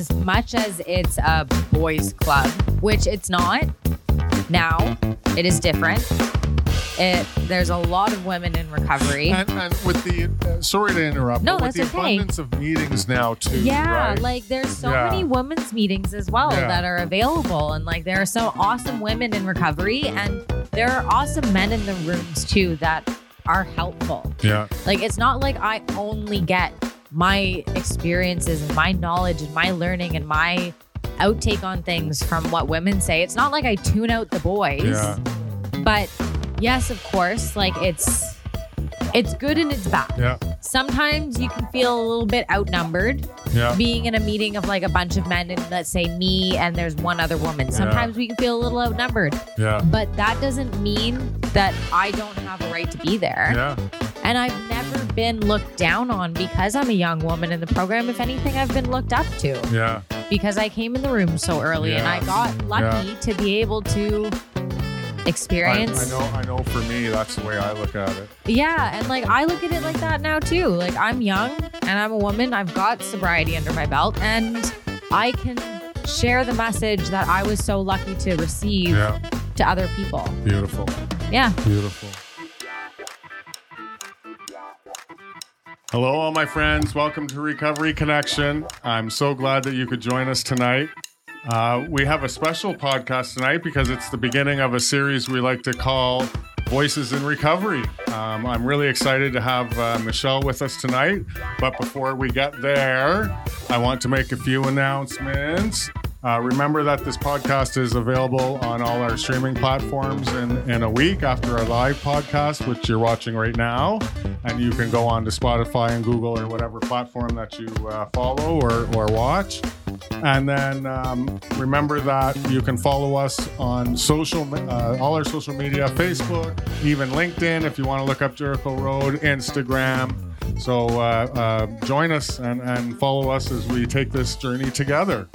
as much as it's a boys' club, which it's not now, it is different. It, there's a lot of women in recovery. And, and with the uh, sorry to interrupt, No, but with that's the okay. abundance of meetings now too. Yeah, right? like there's so Yeah. many women's meetings as well Yeah. that are available, and like there are so awesome women in recovery, and there are awesome men in the rooms too that are helpful. yeah, Like it's not like I only get my experiences and my knowledge and my learning and my outtake on things from what women say. It's not like I tune out the boys. yeah, But yes, of course, like it's it's good and it's bad. yeah, Sometimes you can feel a little bit outnumbered yeah, being in a meeting of like a bunch of men and let's say me and there's one other woman. Sometimes we can feel a little outnumbered, yeah, but that doesn't mean that I don't have a right to be there. yeah, And I've never been looked down on because I'm a young woman in the program. If anything, I've been looked up to yeah, because I came in the room so early and I got lucky to be able to I, I know, I know. For me, that's the way I look at it. Yeah, and like I look at it like that now too. Like I'm young and I'm a woman. I've got sobriety under my belt and I can share the message that I was so lucky to receive Yeah, to other people. beautiful, Yeah. beautiful. Hello, all my friends. Welcome to Recovery Connection. I'm so glad that you could join us tonight. Uh, we have a special podcast tonight because it's the beginning of a series we like to call Voices in Recovery. Um, I'm really excited to have uh, Michelle with us tonight. But before we get there, I want to make a few announcements. Uh, remember that this podcast is available on all our streaming platforms in, in a week after our live podcast, which you're watching right now. And you can go on to Spotify and Google or whatever platform that you uh, follow or, or watch. And then um, remember that you can follow us on social, uh, all our social media, Facebook, even LinkedIn if you want to look up Jericho Road, Instagram. So uh, uh, join us and, and follow us as we take this journey together.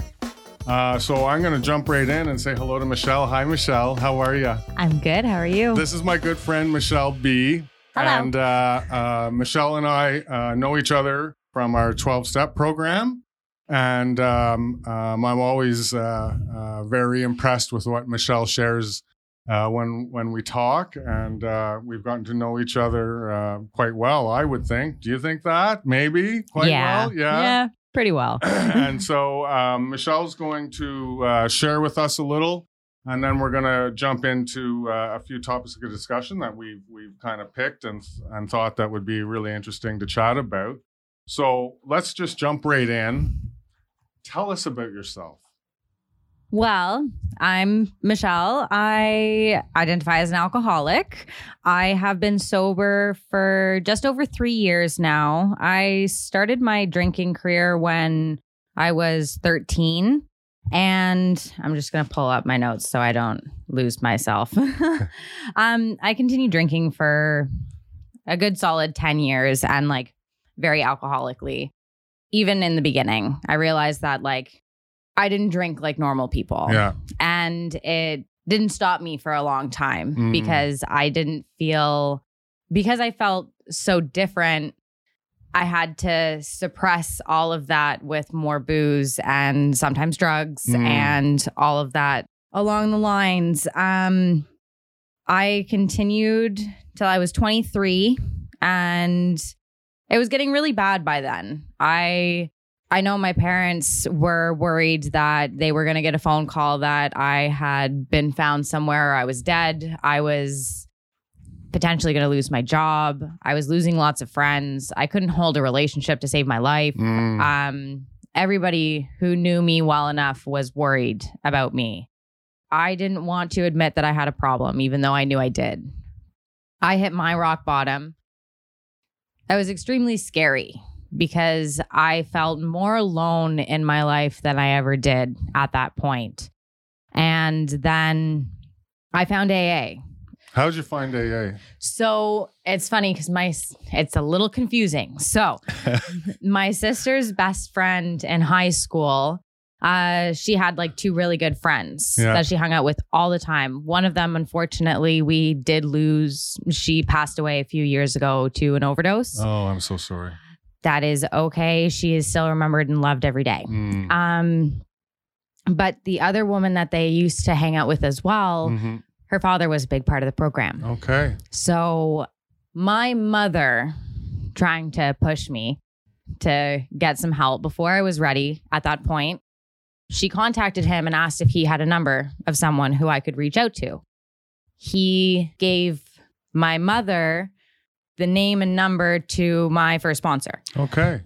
Uh, so I'm going to jump right in and say hello to Michelle. Hi, Michelle. How are you? I'm good. How are you? This is my good friend Michelle B. Hello. And uh, uh, Michelle and I uh, know each other from our 12 step program. And um, um, I'm always uh, uh, very impressed with what Michelle shares uh, when when we talk, and uh, we've gotten to know each other uh, quite well. I would think. Do you think that? Maybe quite yeah. well. Yeah. Pretty well. and so um, Michelle's going to uh, share with us a little, and then we're going to jump into uh, a few topics of discussion that we've we've kind of picked and and thought that would be really interesting to chat about. So let's just jump right in. Tell us about yourself. Well, I'm Michelle. I identify as an alcoholic. I have been sober for just over three years now. I started my drinking career when I was 13. And I'm just going to pull up my notes so I don't lose myself. um, I continued drinking for a good solid 10 years and like very alcoholically. Even in the beginning, I realized that like I didn't drink like normal people. Yeah. And it didn't stop me for a long time Mm. because I didn't feel, because I felt so different. I had to suppress all of that with more booze and sometimes drugs Mm. and all of that along the lines. Um, I continued till I was 23 and it was getting really bad by then. I I know my parents were worried that they were going to get a phone call that I had been found somewhere, I was dead, I was potentially going to lose my job, I was losing lots of friends, I couldn't hold a relationship to save my life. Mm. Um, everybody who knew me well enough was worried about me. I didn't want to admit that I had a problem, even though I knew I did. I hit my rock bottom. That was extremely scary because I felt more alone in my life than I ever did at that point. And then I found AA. How'd you find AA? So it's funny because my it's a little confusing. So my sister's best friend in high school, uh, she had like two really good friends Yeah. that she hung out with all the time. One of them, unfortunately, we did lose. She passed away a few years ago to an overdose. Oh, I'm so sorry. That is okay. She is still remembered and loved every day. Mm. Um, but the other woman that they used to hang out with as well, Mhm. her father was a big part of the program. Okay. So my mother trying to push me to get some help before I was ready at that point. She contacted him and asked if he had a number of someone who I could reach out to. He gave my mother the name and number to my first sponsor. Okay.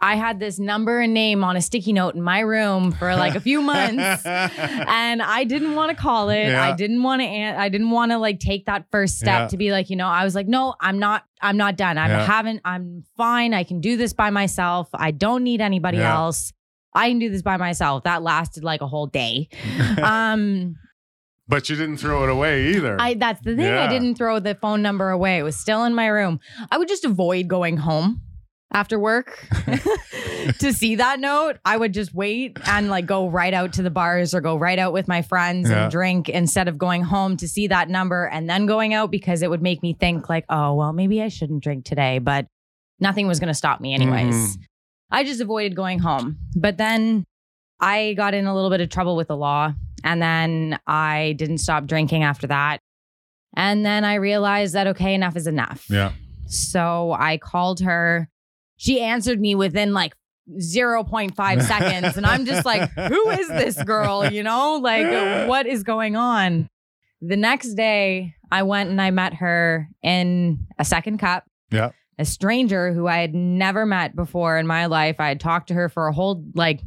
I had this number and name on a sticky note in my room for like a few months and I didn't want to call it. Yeah. I didn't want to. An- I didn't want to like take that first step Yeah. to be like, you know, I was like, no, I'm not. I'm not done. I Yeah. haven't. I'm fine. I can do this by myself. I don't need anybody else. I can do this by myself. That lasted like a whole day. Um, but you didn't throw it away either. I that's the thing. Yeah. I didn't throw the phone number away. It was still in my room. I would just avoid going home after work to see that note. I would just wait and like go right out to the bars or go right out with my friends Yeah. and drink instead of going home to see that number and then going out because it would make me think like, oh, well, maybe I shouldn't drink today, but nothing was going to stop me anyways. Mhm. I just avoided going home. But then I got in a little bit of trouble with the law. And then I didn't stop drinking after that. And then I realized that, okay, enough is enough. yeah. So I called her. She answered me within like 0.5 seconds. And I'm just like, who is this girl? You know, like, what is going on? The next day, I went and I met her in a Second Cup Yeah. a stranger who I had never met before in my life. I had talked to her for a whole like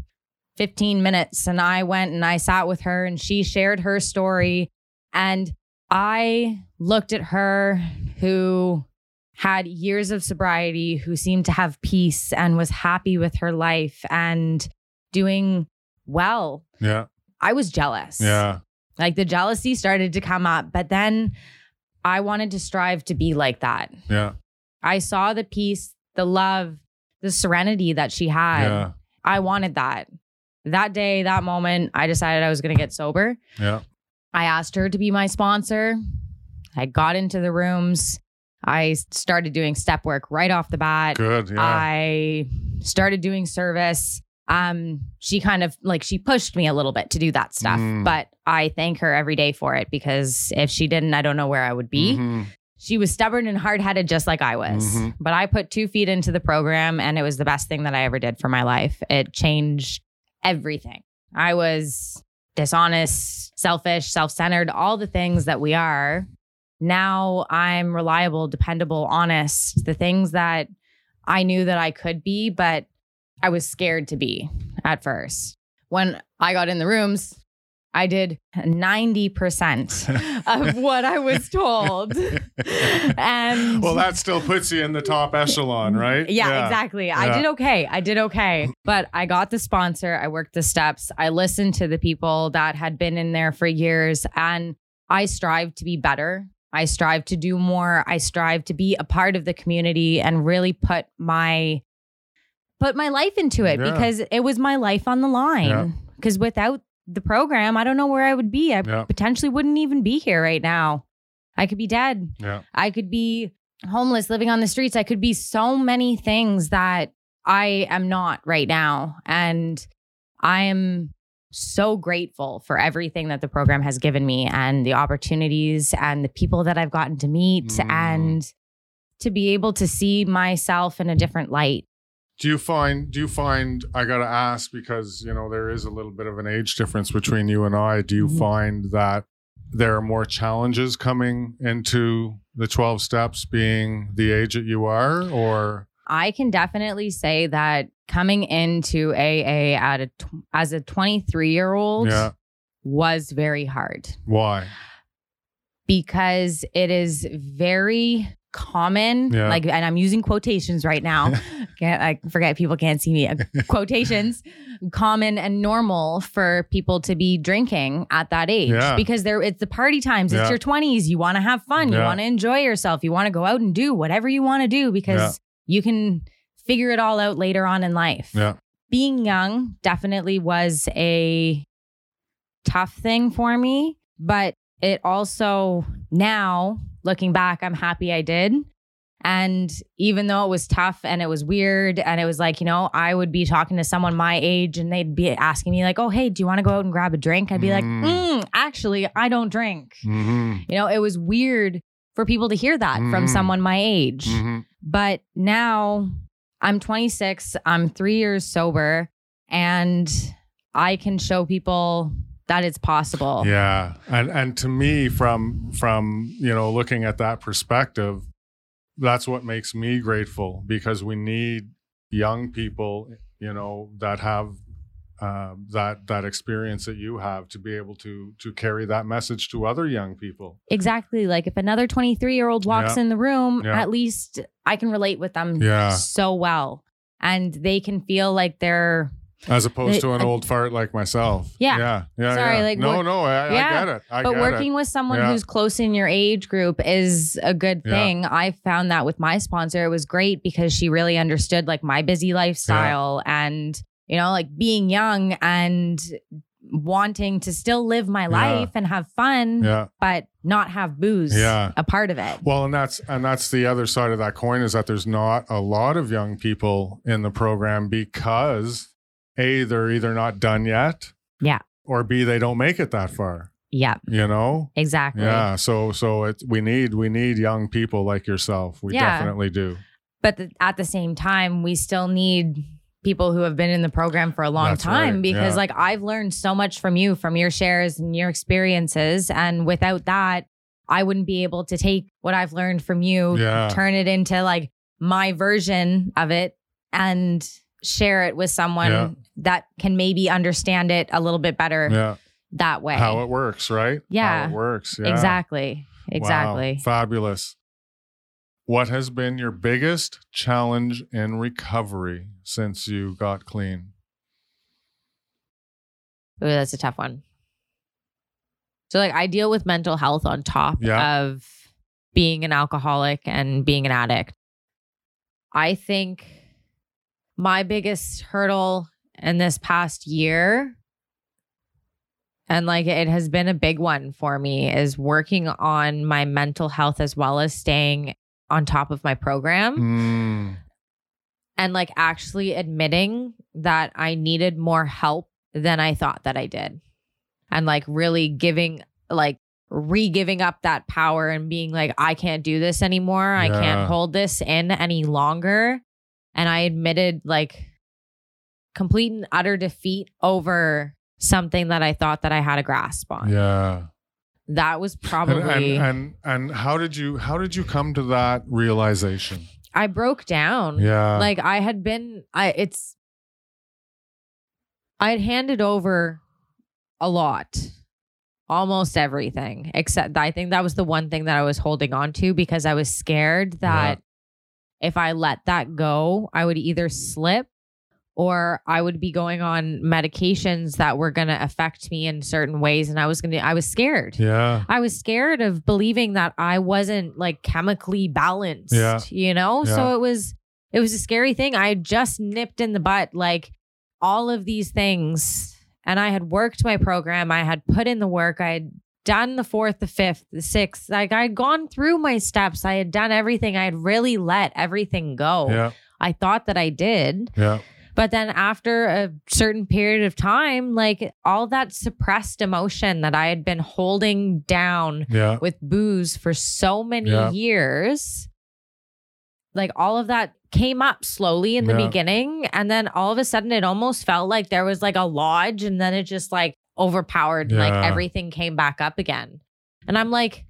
15 minutes and I went and I sat with her and she shared her story. And I looked at her who had years of sobriety, who seemed to have peace and was happy with her life and doing well. Yeah. I was jealous. Yeah. Like the jealousy started to come up, but then I wanted to strive to be like that. Yeah. I saw the peace, the love, the serenity that she had. Yeah. I wanted that. That day, that moment, I decided I was going to get sober. Yeah. I asked her to be my sponsor. I got into the rooms. I started doing step work right off the bat. Good. Yeah. I started doing service. Um, she kind of like she pushed me a little bit to do that stuff, Mm. but I thank her every day for it because if she didn't, I don't know where I would be. Mhm. She was stubborn and hard headed, just like I was. Mhm. But I put two feet into the program, and it was the best thing that I ever did for my life. It changed everything. I was dishonest, selfish, self centered, all the things that we are. Now I'm reliable, dependable, honest, the things that I knew that I could be, but I was scared to be at first. When I got in the rooms, I did 90% of what I was told. and well, that still puts you in the top echelon, right? yeah, exactly. I did okay. I did okay. But I got the sponsor. I worked the steps. I listened to the people that had been in there for years and I strive to be better. I strive to do more. I strive to be a part of the community and really put my put my life into it Yeah. because it was my life on the Yeah. line. Because without the program, I don't know where I would be. I Yeah. potentially wouldn't even be here right now. I could be dead. Yeah. I could be homeless, living on the streets. I could be so many things that I am not right now. And I am so grateful for everything that the program has given me and the opportunities and the people that I've gotten to meet Mm. and to be able to see myself in a different light. Do you find? Do you find? I got to ask because you know there is a little bit of an age difference between you and I. Do you Mhm. find that there are more challenges coming into the twelve steps, being the age that you are, or I can definitely say that coming into AA at a as a 23 year old yeah? was very hard. Why? because it is very common Yeah. like and i'm using quotations right now. Can't i forget people can't see me. Uh, quotations common and normal for people to be drinking at that age Yeah. because there it's the party times. Yeah. it's your 20s you want to have fun. You want to enjoy yourself. You want to go out and do whatever you want to do because you can figure it all out later on in life. Yeah. being young definitely was a tough thing for me, but it also now looking back, I'm happy I did. And even though it was tough and it was weird, and it was like, you know, I would be talking to someone my age and they'd be asking me, like, oh, hey, do you want to go out and grab a drink? I'd be like, Mm. mm, actually, I don't drink. Mhm. You know, it was weird for people to hear that from Mhm. someone my age. Mhm. But now I'm 26, I'm three years sober, and I can show people that it's possible. Yeah, and and to me, from from you know looking at that perspective, that's what makes me grateful because we need young people, you know, that have uh, that that experience that you have to be able to to carry that message to other young people. Exactly. Like if another 23 year old walks Yeah. in the room, Yeah. at least I can relate with them Yeah. so well. And they can feel like they're, As opposed They- to an I- old fart like myself. Yeah. yeah, yeah. Sorry, yeah. like, no, no, I, Yeah, I get it. I get it. but get working it. with someone Yeah. who's close in your age group is a good Yeah. thing. I found that with my sponsor. It was great because she really understood like my busy lifestyle and, you know, like being young and wanting to still live my Yeah. life and have fun, Yeah. but not have booze Yeah. a part of it. Well, and that's and that's the other side of that coin is that there's not a lot of young people in the program because a they're either not done yet, Yeah. or b they don't make it that far. Yeah, You know, exactly. yeah. So so it we need we need young people like yourself. We Yeah. definitely do. but the, at the same time we still need people who have been in the program for a long That's time right, because yeah. like i've learned so much from you from your shares and your experiences and without that i wouldn't be able to take what i've learned from you Yeah. turn it into like my version of it and share it with someone Yeah. That can maybe understand it a little bit better Yeah. that way How it works, right? Yeah. How it works. Yeah. exactly Wow. exactly Fabulous. What has been your biggest challenge in recovery since you got clean? Ooh, that's a tough one. So like I deal with mental health on top Yeah. of being an alcoholic and being an addict. I think my biggest hurdle in this past year, and like it has been a big one for me, is working on my mental health as well as staying on top of my program Mm, and like actually admitting that I needed more help than I thought that I did. And like really giving, like, re giving up that power and being like, I can't do this anymore. I can't hold this in any longer. And I admitted like complete and utter defeat over something that I thought that I had a grasp on. yeah. That was probably, and and and how did you how did you come to that realization? I broke down. Yeah. like I had been I it's I had handed over a lot. Almost everything. Except I think that was the one thing that I was holding on to because I was scared that if I let that go, I would either slip or I would be going on medications that were going to affect me in certain ways and I was going to I was scared. yeah. I was scared of believing that I wasn't like chemically balanced, Yeah. you know? Yeah. So it was it was a scary thing. I just nipped in the butt like all of these things and I had worked my program, I had put in the work, I had done the fourth, the fifth, the sixth. Like I had gone through my steps. I had done everything. I had really let everything go. Yeah. I thought that I did. Yeah. But then after a certain period of time, like all that suppressed emotion that I had been holding down Yeah. with booze for so many Yeah. years, like all of that came up slowly in the Yeah. beginning. And then all of a sudden, it almost felt like there was like a lodge and then it just like overpowered and like everything came back up again. And I'm like,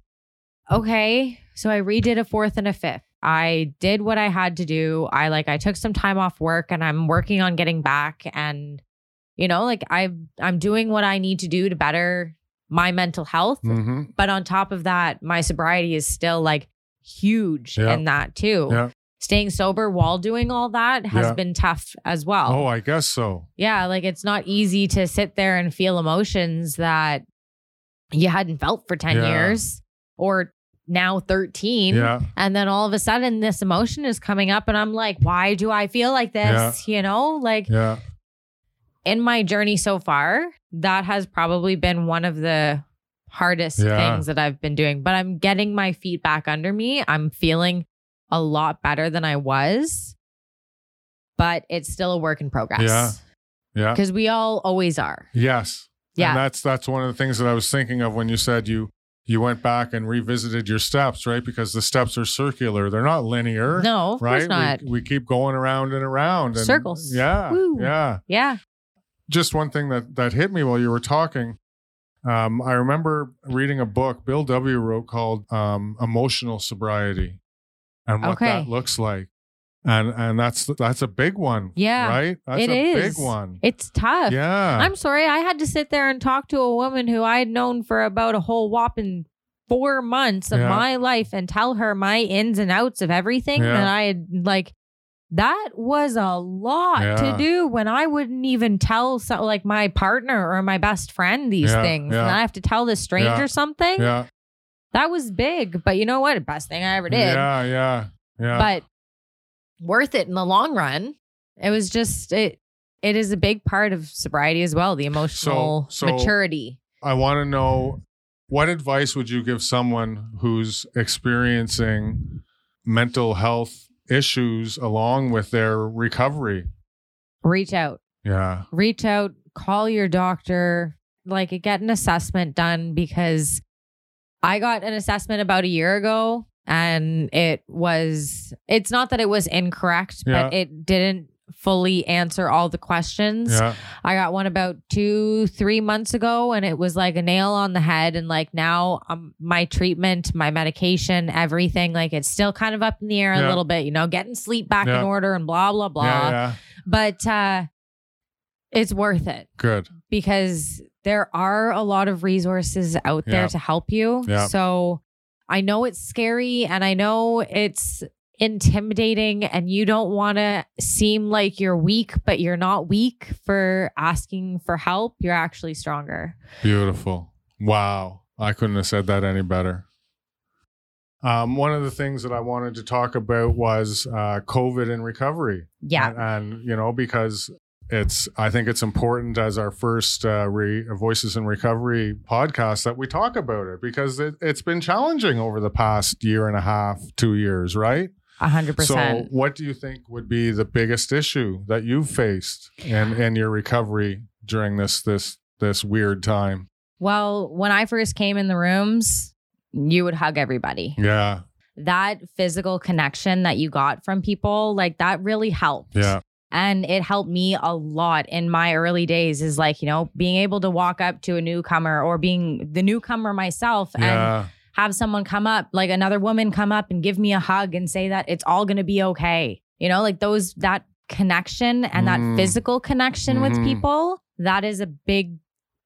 okay. So I redid a fourth and a fifth. I did what I had to do. I like I took some time off work and I'm working on getting back and you know, like I I'm doing what I need to do to better my mental health. hmm But on top of that, my sobriety is still like huge Yeah. in that too. Yeah. Staying sober while doing all that has Yeah. been tough as well. Oh, I guess so. Yeah, like it's not easy to sit there and feel emotions that you hadn't felt for 10 Yeah. years or now 13. Yeah. And then all of a sudden, this emotion is coming up, and I'm like, why do I feel like this? You know, like Yeah. in my journey so far, that has probably been one of the hardest Yeah. things that I've been doing. But I'm getting my feet back under me. I'm feeling a lot better than I was, but it's still a work in progress. Yeah. Yeah. Because we all always are. Yes. Yeah. And that's that's one of the things that I was thinking of when you said you you went back and revisited your steps, right? Because the steps are circular. They're not linear. No, of right? course not. We, we keep going around and around. And Circles. Yeah. Woo. Yeah. yeah. Just one thing that that hit me while you were talking. Um, I remember reading a book Bill W. wrote called um, Emotional Sobriety and what Okay. that looks like. And and that's that's a big one. Yeah, Right? That's it a is. big one. It's tough. Yeah. I'm sorry. I had to sit there and talk to a woman who I had known for about a whole whopping four months of Yeah. my life and tell her my ins and outs of everything Yeah. that I had like. That was a lot Yeah. to do when I wouldn't even tell so, like my partner or my best friend these things. And I have to tell this stranger something. yeah. That was big. But you know what? Best thing I ever did. Yeah, yeah. Yeah. But worth it in the long run. It was just it it is a big part of sobriety as well, the emotional so- maturity. I want to know what advice would you give someone who's experiencing mental health issues along with their recovery? Reach out. Yeah. Reach out, call your doctor, like get an assessment done because I got an assessment about a year ago and it was it's not that it was incorrect, but it didn't fully answer all the questions. Yeah. I got one about two, three months ago, and it was like a nail on the head. And like now, um, my treatment, my medication, everything, like it's still kind of up in the air a little bit, you know, getting sleep back Yeah. in order and blah, blah, blah. Yeah. Yeah. But uh, it's worth it Good. because there are a lot of resources out there Yeah. to help you. Yeah. So I know it's scary and I know it's intimidating and you don't want to seem like you're weak, but you're not weak for asking for help. You're actually stronger. Beautiful. Wow. I couldn't have said that any better. Um, one of the things that I wanted to talk about was uh, COVID and recovery. Yeah. and, and, you know because it's i think it's important as our first uh, re- voices in recovery podcast that we talk about it because it, it's been challenging over the past year and a half two years right A hundred so percent. what do you think would be the biggest issue that you've faced in in your recovery during this this this weird time Well, when I first came in the rooms, you would hug everybody. yeah That physical connection that you got from people, like that really helped. yeah And it helped me a lot in my early days is like, you know, being able to walk up to a newcomer or being the newcomer myself and have someone come up, like another woman come up and give me a hug and say that it's all going to be okay. You know, like those, that connection and Mm. that physical connection Mhm. with people, that is a big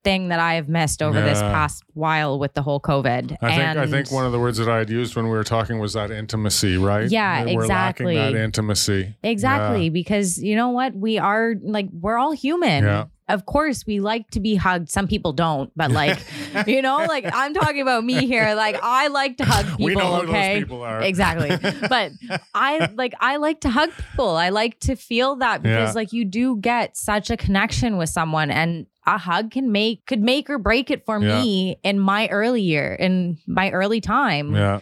thing that I have missed over this Yeah. past while with the whole COVID. I think and I think one of the words that I had used when we were talking was that intimacy, right? Yeah, That We're lacking exactly. that intimacy. Exactly, because you know what? We are like we're all human. Yeah. Of course, we like to be hugged. Some people don't, but like, you know, like I'm talking about me here. Like I like to hug people. we know who okay. those people are. Exactly. But I like I like to hug people. I like to feel that because Yeah. like you do get such a connection with someone and a hug can make could make or break it for Yeah. me in my early year, in my early time yeah.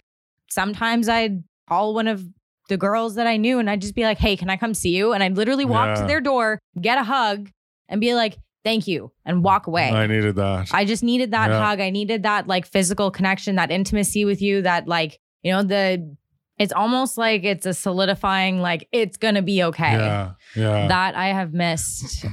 sometimes I'd call one of the girls that I knew and I'd just be like, hey, can I come see you? And I'd literally walk Yeah. to their door, get a hug, and be like, thank you, and walk away. I needed that. I just needed that Yeah. hug. I needed that like physical connection, that intimacy with you, that like, you know, the it's almost like it's a solidifying, like it's gonna be okay. yeah. Yeah. That I have missed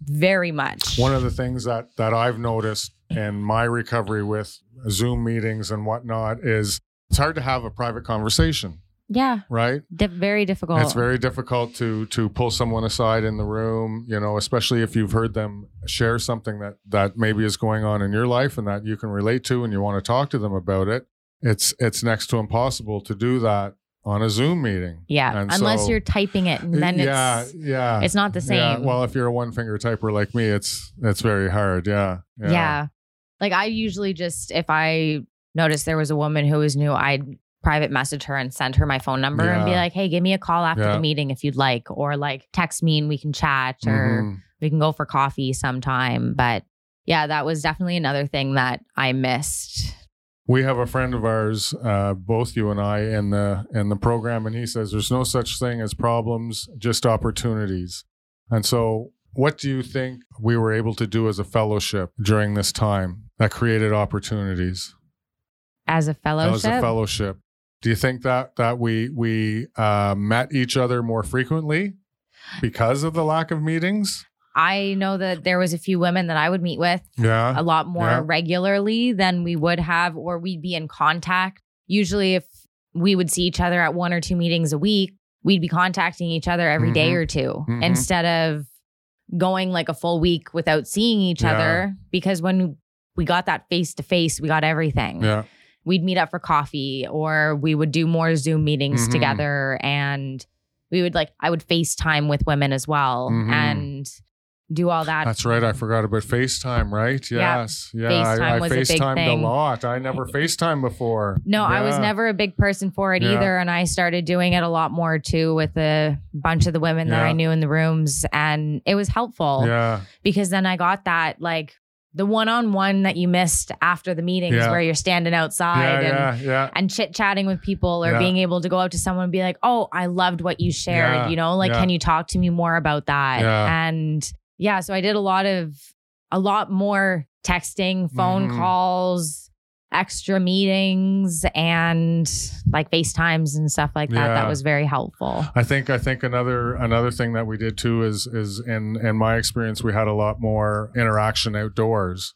very much. One of the things that that I've noticed in my recovery with Zoom meetings and whatnot is it's hard to have a private conversation, yeah, right? di- very difficult. It's very difficult to to pull someone aside in the room, you know, especially if you've heard them share something that that maybe is going on in your life and that you can relate to and you want to talk to them about it. It's it's next to impossible to do that on a Zoom meeting. yeah, And unless so- you're typing it and then yeah, it's yeah. it's not the same. Yeah, well, if you're a one finger typer like me, it's it's very hard. Yeah, Yeah. Like I usually just if I noticed there was a woman who was new, I'd private message her and send her my phone number and be like, "Hey, give me a call after Yeah. the meeting if you'd like or like text me and we can chat or Mhm. we can go for coffee sometime." But yeah, that was definitely another thing that I missed. We have a friend of ours, uh, both you and I, in the in the program, and he says there's no such thing as problems, just opportunities. And so, what do you think we were able to do as a fellowship during this time that created opportunities? As a fellowship, As a fellowship, do you think that that we we uh, met each other more frequently because of the lack of meetings? I know that there was a few women that I would meet with Yeah, a lot more Yeah. regularly than we would have, or we'd be in contact. Usually, if we would see each other at one or two meetings a week, we'd be contacting each other every day Mhm. or 2 Mhm. instead of going like a full week without seeing each Yeah. other. Because when we got that face to face, we got everything. yeah, We'd meet up for coffee, or we would do more Zoom meetings Mhm. together, and we would like I would FaceTime with women as well, Mhm. and do all that. that's right. I forgot about FaceTime. Right? Yeah. Yes, yeah. FaceTime I, I was a big FaceTimed a lot. I never FaceTime before. No, I was never a big person for it Yeah. either. And I started doing it a lot more too with a bunch of the women that I knew in the rooms. And it was helpful Yeah, because then I got that like the one on one that you missed after the meetings Yeah. where you're standing outside yeah, and yeah, yeah. and chit chatting with people or Yeah. being able to go up to someone and be like, Oh, I loved what you shared. Yeah. You know, like, Yeah. can you talk to me more about that? Yeah. And yeah, so I did a lot of, a lot more texting, phone Mhm. calls, extra meetings, and like FaceTimes and stuff like that. Yeah. That was very helpful. I think I think another another thing that we did too is is in in my experience we had a lot more interaction outdoors,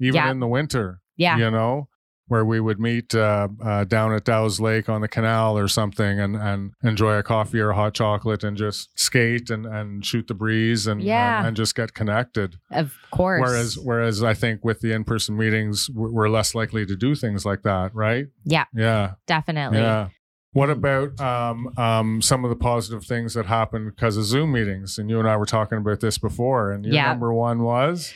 even Yeah. in the winter. Yeah. you know, where we would meet uh, uh, down at Dow's Lake on the canal or something, and and enjoy a coffee or a hot chocolate, and just skate and and shoot the breeze and Yeah. and, and just get connected. Of course. Whereas whereas I think with the in person meetings we're we're less likely to do things like that, right? Yeah. Yeah. definitely. Yeah. What about um, um, some of the positive things that happened because of Zoom meetings? And you and I were talking about this before. And your Yeah. number one was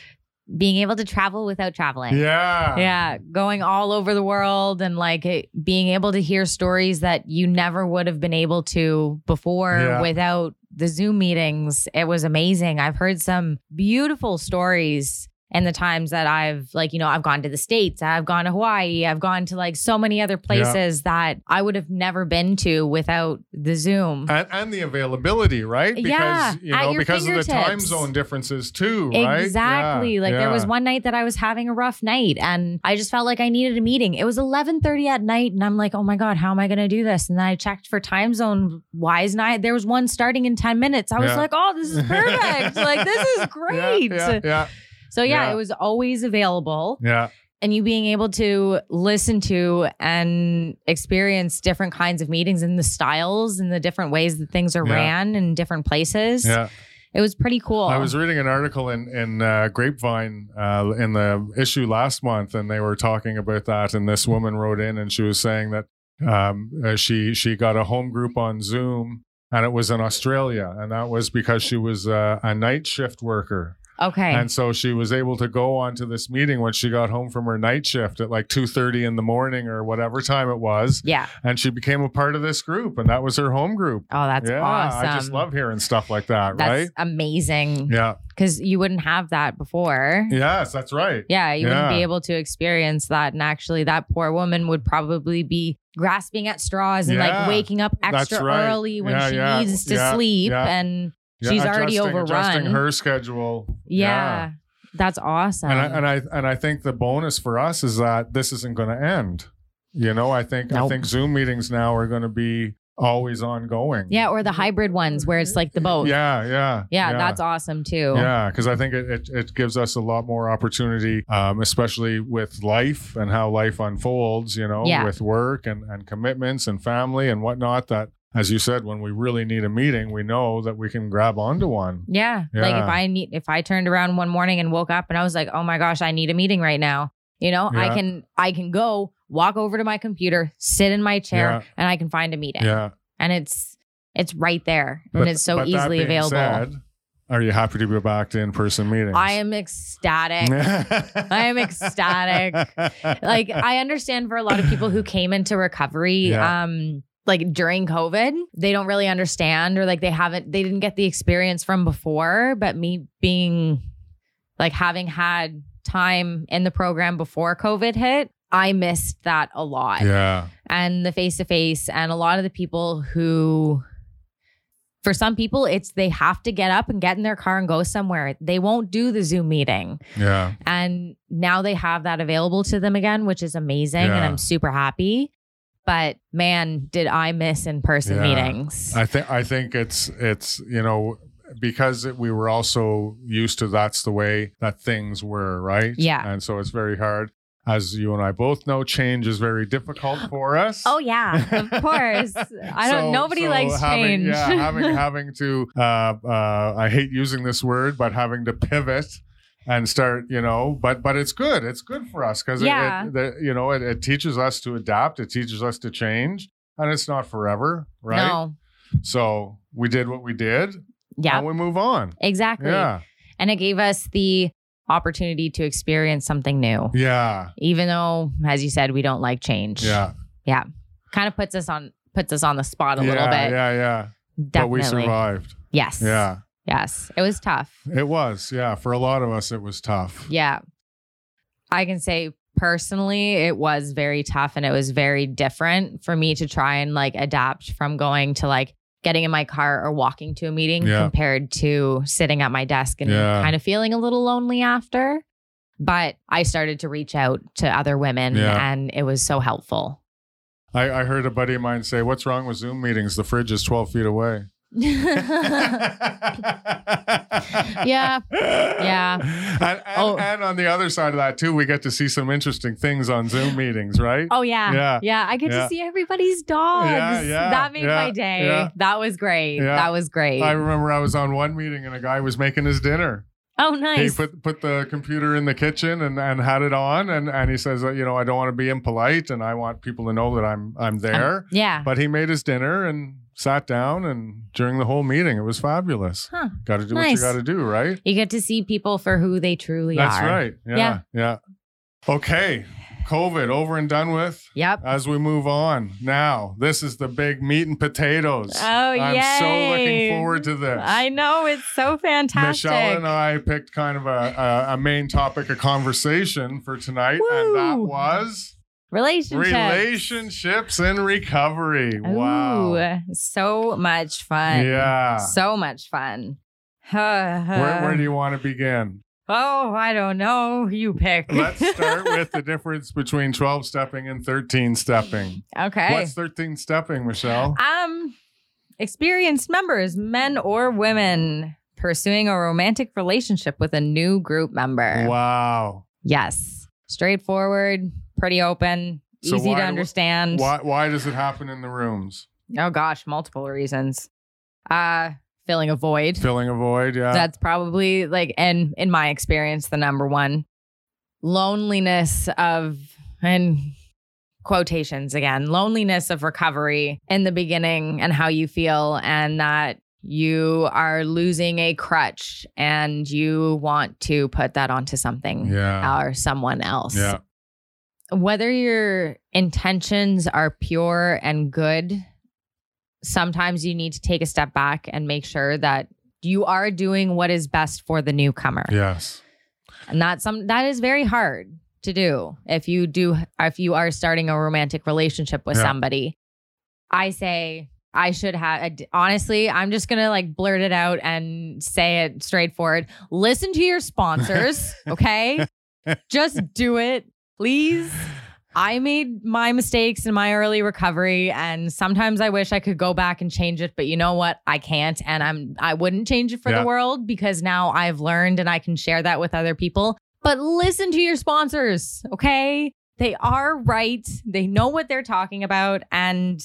Being able to travel without traveling. yeah, Yeah, going all over the world and like it, being able to hear stories that you never would have been able to before Yeah. without the Zoom meetings. It was amazing. I've heard some beautiful stories and the times that I've like, you know, I've gone to the States, I've gone to Hawaii, I've gone to like so many other places that I would have never been to without the Zoom. and, and the availability, right? Because Yeah, you know because of the time zone differences too, right? Exactly. Yeah, Like there was one night that I was having a rough night and I just felt like I needed a meeting. It was 11:30 at night and I'm like, "Oh my god, how am I going to do this?" And then I checked for time zone wise and I there was one starting in 10 minutes. I was Yeah. like, "Oh, this is perfect. like this is great." Yeah, yeah, So yeah, Yeah. it was always available yeah, and you being able to listen to and experience different kinds of meetings and the styles and the different ways that things are Yeah. ran in different places. yeah. It was pretty cool. I was reading an article in in uh, Grapevine uh, in the issue last month, and they were talking about that. And this woman wrote in, and she was saying that um, uh, she she got a home group on Zoom, and it was in Australia, and that was because she was uh, a night shift worker, okay. and so she was able to go onto this meeting when she got home from her night shift at like two thirty in the morning or whatever time it was, yeah. and she became a part of this group, and that was her home group. Oh, that's yeah, awesome. I just love hearing stuff like that, That's right? amazing Yeah. because you wouldn't have that before. Yes, that's right. Yeah, you wouldn't be able to experience that. And actually, that poor woman would probably be grasping at straws and Yeah, like waking up extra right. early when Yeah, she yeah, needs to yeah, sleep. yeah. And Yeah, she's already adjusting- adjusting her schedule. yeah, that's awesome. And I, and I and I think the bonus for us is that this isn't going to end. You know, I think I think Zoom meetings now are going to be always ongoing. yeah, or the hybrid ones where it's like the both. Yeah, yeah, Yeah, that's awesome too. Yeah, because I think it, it, it gives us a lot more opportunity, um, especially with life and how life unfolds, you know, Yeah. with work and, and commitments and family and whatnot. That, as you said, when we really need a meeting, we know that we can grab onto one. Yeah. Like if I need if I turned around one morning and woke up and I was like, "Oh my gosh, I need a meeting right now." You know, I can I can go walk over to my computer, sit in my chair Yeah. and I can find a meeting. Yeah. And it's it's right there and it's so but easily available. said, are you happy to be back to in person meetings? I am ecstatic. I am ecstatic. like I understand for a lot of people who came into recovery Yeah. um like during COVID, they don't really understand or like they haven't they didn't get the experience from before, but me being like having had time in the program before COVID hit, I missed that a lot. Yeah. And the face to face, and a lot of the people who, for some people, it's they have to get up and get in their car and go somewhere. They won't do the Zoom meeting. Yeah. And now they have that available to them again, which is amazing. And I'm super happy. But man, did I miss in person Yeah. meetings. I think I think it's it's you know because we were also used to that's the way that things were, right? Yeah. And so it's very hard. As you and I both know, change is very difficult for us. oh, yeah, of course. I don't, So- nobody so likes having, change. Yeah, having having to uh, uh, I hate using this word, but having to pivot and start, you know, but but it's good. It's good for us because Yeah. it, it, the- you know it, it teaches us to adapt. It teaches us to change, and it's not forever, right? No. So we did what we did, Yeah, and we move on. exactly. Yeah, And it gave us the opportunity to experience something new. yeah, even though as you said we don't like change yeah, Yeah. kind of puts us on puts us on the spot a yeah, little bit yeah, yeah. definitely But we survived. yes Yeah, yes it was tough it was. Yeah, for a lot of us, it was tough. yeah i can say personally it was very tough and it was very different for me to try and like adapt from going to like getting in my car or walking to a meeting Yeah. compared to sitting at my desk and Yeah. kind of feeling a little lonely after but i started to reach out to other women Yeah. and it was so helpful I, I heard a buddy of mine say, "What's wrong with Zoom meetings? The fridge is twelve feet away." Yeah. Yeah. And, and, Oh. and on the other side of that too, we get to see some interesting things on Zoom meetings, right? Oh yeah. Yeah. Yeah. I get Yeah. to see everybody's dogs. Yeah, yeah, that made yeah, my day. That was great. That was great. I remember I was on one meeting and a guy was making his dinner. Oh nice. He put put the computer in the kitchen and, and had it on and, and he says, you know, I don't want to be impolite and I want people to know that I'm I'm there. yeah. but he made his dinner and sat down and during the whole meeting it was fabulous. Huh. Got to do what you got to do, right? You get to see people for who they truly That's are. That's right. Yeah, Yeah. yeah. Okay. COVID over and done with. Yep. As we move on, now this is the big meat and potatoes. Oh, I'm so looking forward to this. I know it's so fantastic. Michelle and I picked kind of a, a, a main topic of conversation for tonight, and that was Relationships. relationships and recovery. Wow. Ooh, so much fun. Yeah. So much fun. Where, where do you want to begin? Oh, I don't know. You pick. Let's start with the difference between 12 stepping and 13 stepping. okay. What's 13 stepping, Michelle? Um, experienced members, men or women, pursuing a romantic relationship with a new group member. Wow. Yes. Straightforward, pretty open, So easy to do- understand. Why, why does it happen in the rooms? Oh gosh, multiple reasons. Uh filling a void. Filling a void, yeah. That's probably like and in my experience the number one. Loneliness of and quotations again. Loneliness of recovery in the beginning and how you feel and that you are losing a crutch and you want to put that onto something yeah. or someone else. Yeah. Whether your intentions are pure and good, sometimes you need to take a step back and make sure that you are doing what is best for the newcomer. Yes. And that's some that is very hard to do if you do if you are starting a romantic relationship with Yeah. somebody. I say I should have honestly, I'm just gonna like blurt it out and say it straightforward. Listen to your sponsors, okay? just do it, please. I made my mistakes in my early recovery and sometimes I wish I could go back and change it, but you know what? I can't and I'm I wouldn't change it for Yeah. the world because now I've learned and I can share that with other people. But listen to your sponsors, okay? They are right. They know what they're talking about and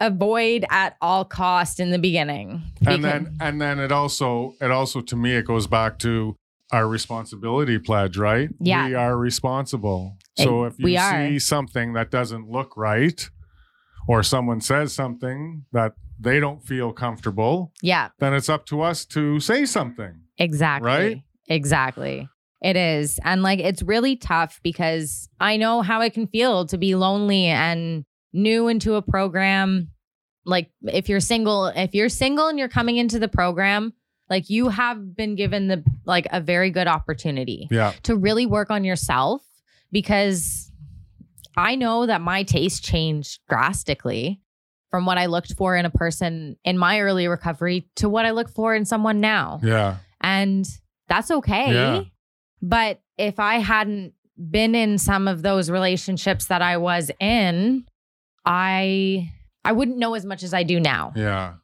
avoid at all cost in the beginning. And then and then it also it also to me it goes back to our responsibility pledge, right? Yeah. We are responsible. So if you we are. see something that doesn't look right or someone says something that they don't feel comfortable, yeah, then it's up to us to say something. Exactly. Right? Exactly. It is. And like it's really tough because I know how it can feel to be lonely and new into a program. Like if you're single, if you're single and you're coming into the program, like you have been given the like a very good opportunity Yeah. to really work on yourself because I know that my taste changed drastically from what I looked for in a person in my early recovery to what I look for in someone now. Yeah. And that's okay. Yeah. But if I hadn't been in some of those relationships that I was in, I I wouldn't know as much as I do now. Yeah.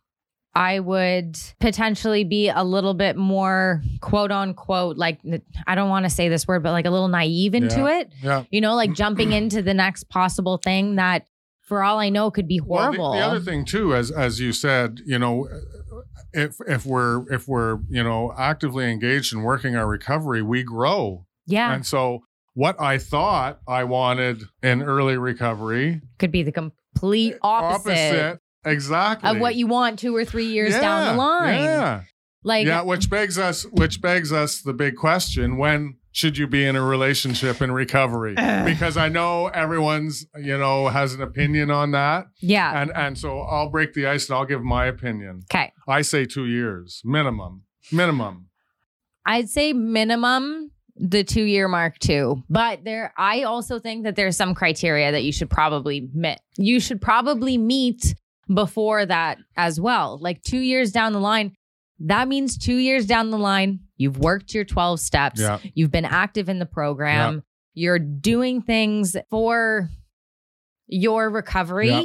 I would potentially be a little bit more quote unquote like I don't want to say this word but like a little naive into Yeah. it. Yeah. You know, like jumping into the next possible thing that for all I know could be Well, horrible. the, the other thing too, as as you said, you know, if if we're if we're you know actively engaged in working our recovery, we grow. yeah, And so, what I thought I wanted in early recovery, could be the complete opposite, exactly of what you want 2 or 3 years down the line. Yeah, Like yeah. Which begs us, which begs us the big question: When should you be in a relationship in recovery? because I know everyone's you know has an opinion on that. yeah. And and so I'll break the ice and I'll give my opinion. Okay. I say two years minimum. Minimum. I'd say minimum the two year mark too. But there, I also think that there's some criteria that you should probably meet. You should probably meet before that as well. Like two years down the line, that means two years down the line, you've worked your 12 steps, Yeah. you've been active in the program, you're doing things for your recovery. Yeah.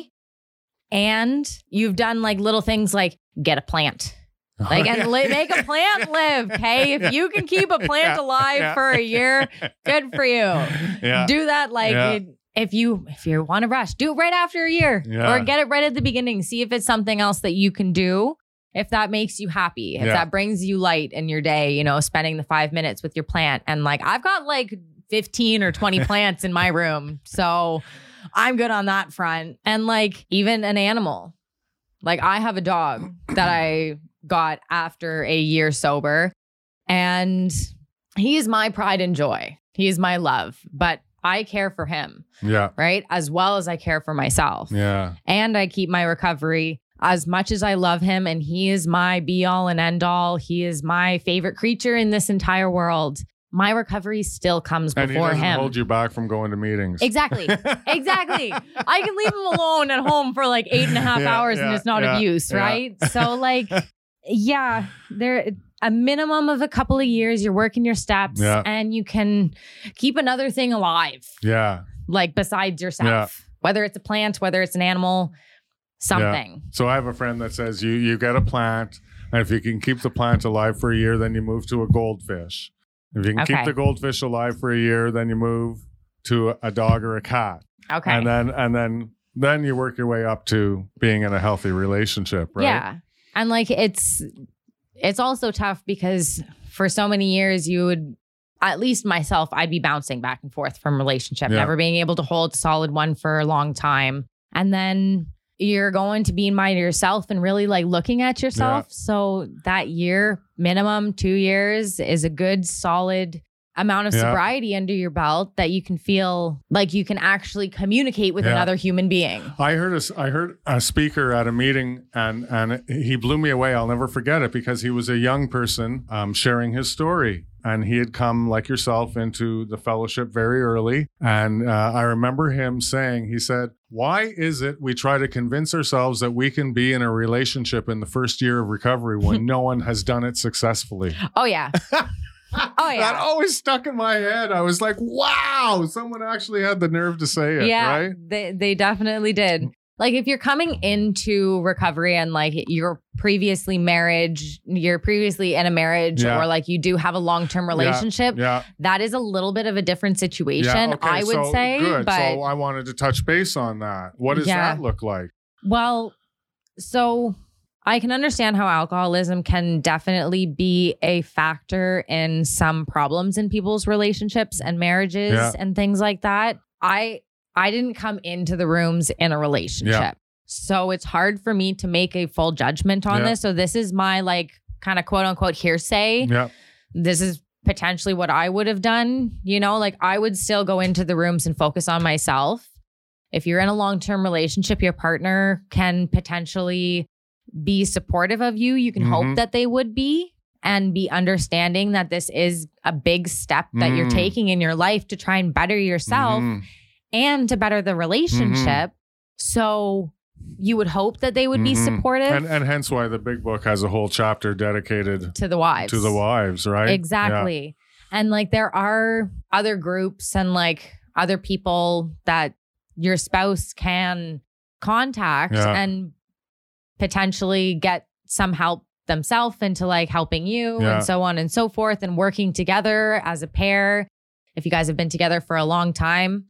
And you've done like little things like get a plant. Oh, like and li- make a plant live. Okay. If you can keep a plant alive yeah. for a year, good for you. Yeah. Do that like Yeah. it- if you if you want to rush, do it right after a year. Yeah. Or get it right at the beginning. See if it's something else that you can do. If that makes you happy, if Yeah. that brings you light in your day, you know, spending the five minutes with your plant. And like I've got like 15 or 20 plants in my room. So I'm good on that front. And like even an animal. Like I have a dog that I got after a year sober. And he is my pride and joy. He is my love. But I care for him, yeah. right? As well as I care for myself. Yeah. And I keep my recovery as much as I love him. And he is my be all and end all. He is my favorite creature in this entire world. My recovery still comes And before him. hold you back from going to meetings. Exactly. Exactly. I can leave him alone at home for like eight and a half Yeah, hours and it's not yeah, abuse, yeah. right? So like, yeah, there a minimum of a couple of years, you're working your steps Yeah. and you can keep another thing alive, yeah. like besides yourself. Whether it's a plant, whether it's an animal, something. So I have a friend that says you you get a plant, and if you can keep the plant alive for a year, then you move to a goldfish. If you can Okay. keep the goldfish alive for a year, then you move to a dog or a cat, Okay. and then and then then you work your way up to being in a healthy relationship, right? Yeah. And like it's it's also tough because for so many years you would at least myself, I'd be bouncing back and forth from relationship, Yeah. never being able to hold a solid one for a long time. And then you're going to be in mind yourself and really like looking at yourself. So that year, minimum two years, is a good solid amount of Yeah. sobriety under your belt that you can feel like you can actually communicate with Yeah. another human being. I heard a, I heard a speaker at a meeting and and he blew me away. I'll never forget it because he was a young person um, sharing his story and he had come like yourself into the fellowship very early. And uh, I remember him saying, he said, "Why is it we try to convince ourselves that we can be in a relationship in the first year of recovery when no one has done it successfully?" Oh yeah. Oh yeah. That always stuck in my head. I was like, "Wow, someone actually had the nerve to say it." yeah, right? they they definitely did. Like if you're coming into recovery and like you're previously marriage, you're previously in a marriage, Yeah. or like you do have a long term relationship, Yeah. that is a little bit of a different situation, okay, I would so say. Good. But so I wanted to touch base on that. What does Yeah. that look like? Well, so I can understand how alcoholism can definitely be a factor in some problems in people's relationships and marriages Yeah. and things like that. I I didn't come into the rooms in a relationship. So it's hard for me to make a full judgment on Yeah. this. So this is my like kind of quote unquote hearsay Yeah. this is potentially what I would have done. You know, like I would still go into the rooms and focus on myself. If you're in a long term relationship, your partner can potentially be supportive of you. You can Mhm. hope that they would be and be understanding that this is a big step that you're Mm. taking in your life to try and better yourself. Mhm. and to better the relationship. So you would hope that they would be Mhm. supportive And and hence why the big book has a whole chapter dedicated to the wives. to the wives, right? Exactly. And like there are other groups and like other people that your spouse can contact Yeah. and potentially get some help themselves into like helping you Yeah. and so on and so forth and working together as a pair. If you guys have been together for a long time,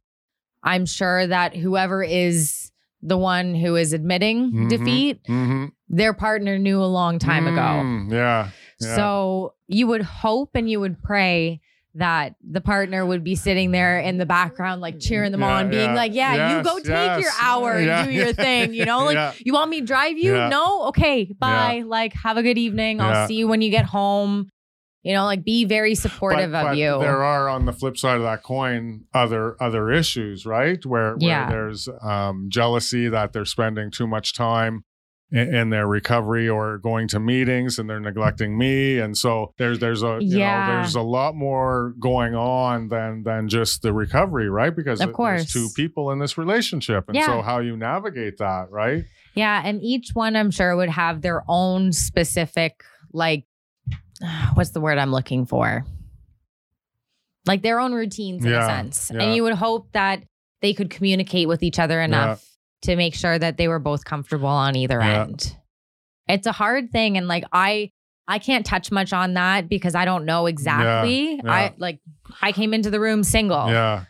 I'm sure that whoever is the one who is admitting Mhm. defeat, Mhm. their partner knew a long time ago. Mm, yeah. Yeah. So you would hope and you would pray that the partner would be sitting there in the background, like cheering them Yeah, on, being yeah. like, Yeah, you Yes, go take yes. your hour Yeah. and do your thing, you know? Like, Yeah. you want me to drive you? Yeah. No? Okay, bye. Like, have a good evening. I'll see you when you get home. You know, like be very supportive But- of but you. There are on the flip side of that coin other other issues, right? Where, where Yeah. there's um, jealousy that they're spending too much time in, in their recovery or going to meetings and they're neglecting me, and so there's there's a you Yeah. know there's a lot more going on than than just the recovery, right? Because Of course. two people in this relationship, and Yeah. so how you navigate that, right? Yeah, and each one I'm sure would have their own specific like what's the word I'm looking for? Like their own routines in Yeah, a sense. yeah. And you would hope that they could communicate with each other enough to make sure that they were both comfortable on either Yeah. end. It's a hard thing and like I I can't touch much on that because I don't know exactly. yeah. I like I came into the room single Yeah,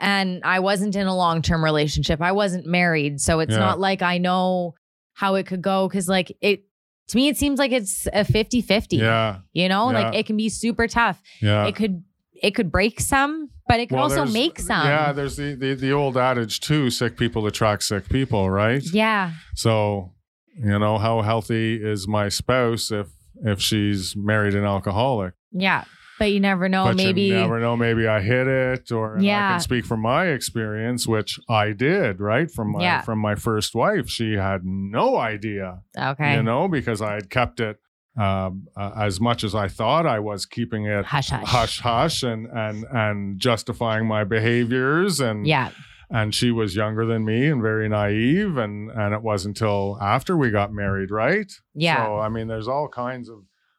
and I wasn't in a long term relationship. I wasn't married. So it's Yeah. not like I know how it could go. Cause like it, to me, it seems like it's a 50 50. yeah, You know, like it can be super tough. yeah. It could, it could break some, but it can Well, also make some. Yeah, there's the, the the old adage too: sick people attract sick people, right? Yeah. So, you know, how healthy is my spouse if if she's married an alcoholic? Yeah. But you never know. but maybe. you never know. Maybe I hit it, or yeah. I can speak from my experience, which I did. Right from my Yeah. from my first wife, she had no idea. okay. You know, because I had kept it um, uh, as much as I thought I was keeping it hush, hush. hush hush and and and justifying my behaviors and Yeah. and she was younger than me and very naive and and it wasn't until after we got married right Yeah. so i mean there's all kinds of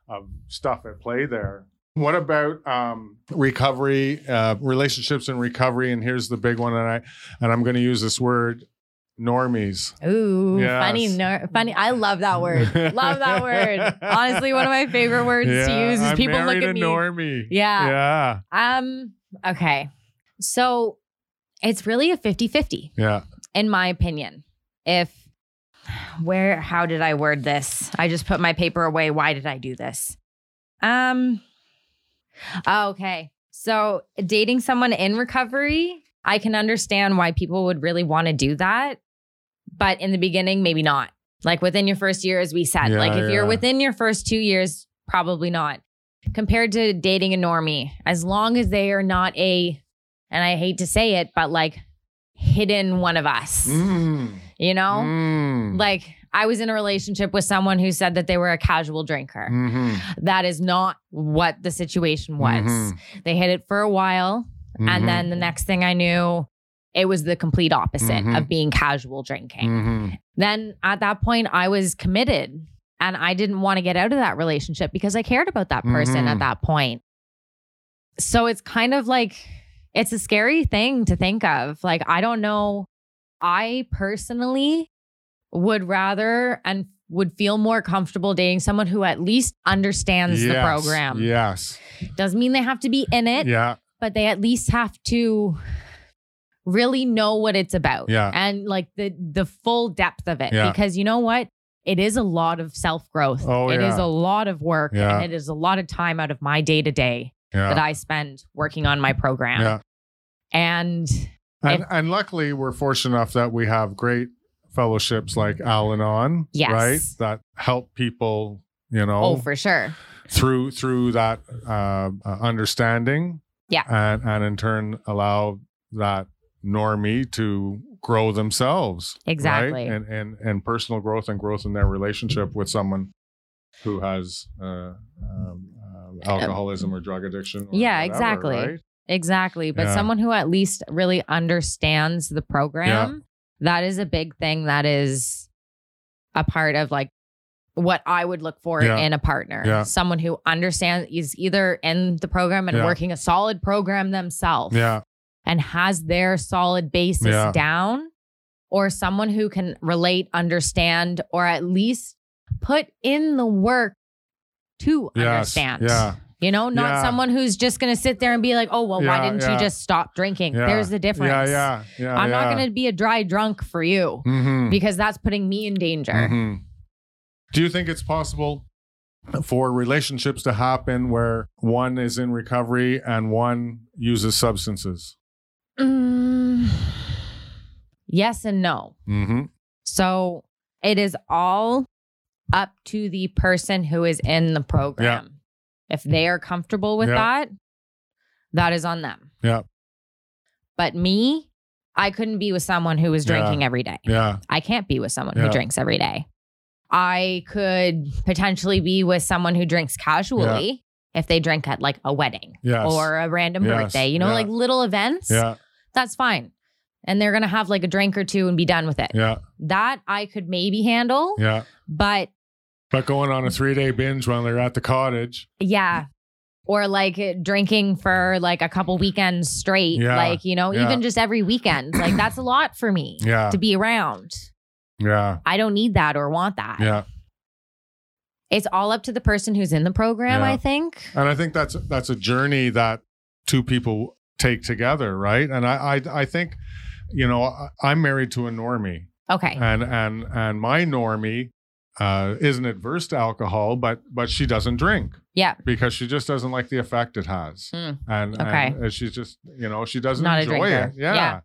of stuff at play there what about um, recovery uh, relationships and recovery and here's the big one and i and i'm going to use this word normies Ooh, Yes. funny, ner- funny. I love that word. love that word. Honestly, one of my favorite words to use is I'm people look at me. normie Yeah. yeah Um, okay. So it's really a 50 50, yeah in my opinion. If, where, how did I word this? I just put my paper away. Why did I do this? Um, okay. So dating someone in recovery, I can understand why people would really want to do that. But in the beginning, maybe not. Like within your first year, as we said, Yeah, like if you're within your first two years, probably not. Compared to dating a normie, as long as they are not a, and I hate to say it, but like hidden one of us, Mm. you know? Mm. Like I was in a relationship with someone who said that they were a casual drinker. Mhm. That is not what the situation was. Mhm. They hid it for a while. Mhm. And then the next thing I knew, it was the complete opposite Mhm. of being casual drinking. Mhm. Then at that point, I was committed and I didn't want to get out of that relationship because I cared about that person Mhm. at that point. So it's kind of like, it's a scary thing to think of. Like, I don't know. I personally would rather and would feel more comfortable dating someone who at least understands the program. Yes. Doesn't mean they have to be in it, Yeah. but they at least have to really know what it's about Yeah. and like the the full depth of it Yeah. because you know what it is a lot of self-growth Oh, It is yeah. a lot of work Yeah. and it is a lot of time out of my day to day that i spend working on my program yeah. and And, If- and luckily, we're fortunate enough that we have great fellowships like Al Anon, Yes. right? That help people, you know, oh for sure through through that uh, uh, understanding. Yeah. And and in turn allow that normie to grow themselves. Exactly. Right? And, and and personal growth and growth in their relationship with someone who has uh, um, um, alcoholism or drug addiction. or Yeah, whatever, exactly. right? exactly. But Yeah. someone who at least really understands the program, that is a big thing that is a part of like what I would look for Yeah. in a partner. Yeah. Someone who understands is either in the program and Yeah. working a solid program themselves Yeah. And has their solid basis Yeah. down, or someone who can relate, understand, or at least put in the work to Yes. understand. Yeah. You know, not Yeah. someone who's just going to sit there and be like, oh, well, why didn't yeah. you just stop drinking? Yeah. There's the difference. Yeah. Yeah. Yeah. I'm not going to be a dry drunk for you Mhm. because that's putting me in danger. Mhm. Do you think it's possible for relationships to happen where one is in recovery and one uses substances? Mm, yes and no. Mm-hmm. So it is all up to the person who is in the program. If they are comfortable with Yeah. that, that is on them. Yeah. But me, I couldn't be with someone who was Yeah. drinking every day. Yeah. I can't be with someone Yeah. who drinks every day. I could potentially be with someone who drinks casually if they drink at like a wedding Yes. or a random Yes. birthday, you know, Yeah. like little events. yeah. That's fine. And they're going to have like a drink or two and be done with it. Yeah. That I could maybe handle. Yeah. But But going on a three day binge while they're at the cottage. yeah. Or like drinking for like a couple weekends straight. Yeah. Like, you know, Yeah. even just every weekend. Like that's a lot for me Yeah. to be around. Yeah. I don't need that or want that. Yeah. It's all up to the person who's in the program, Yeah. I think. And I think that's that's a journey that two people take together, right? And I I, I think, you know, I, I'm married to a normie. Okay. and and and my normie uh, isn't adverse to alcohol, but but she doesn't drink Yeah. because she just doesn't like the effect it has, Mm. and, Okay. and she's just you know she doesn't Not enjoy it, yeah. Yeah.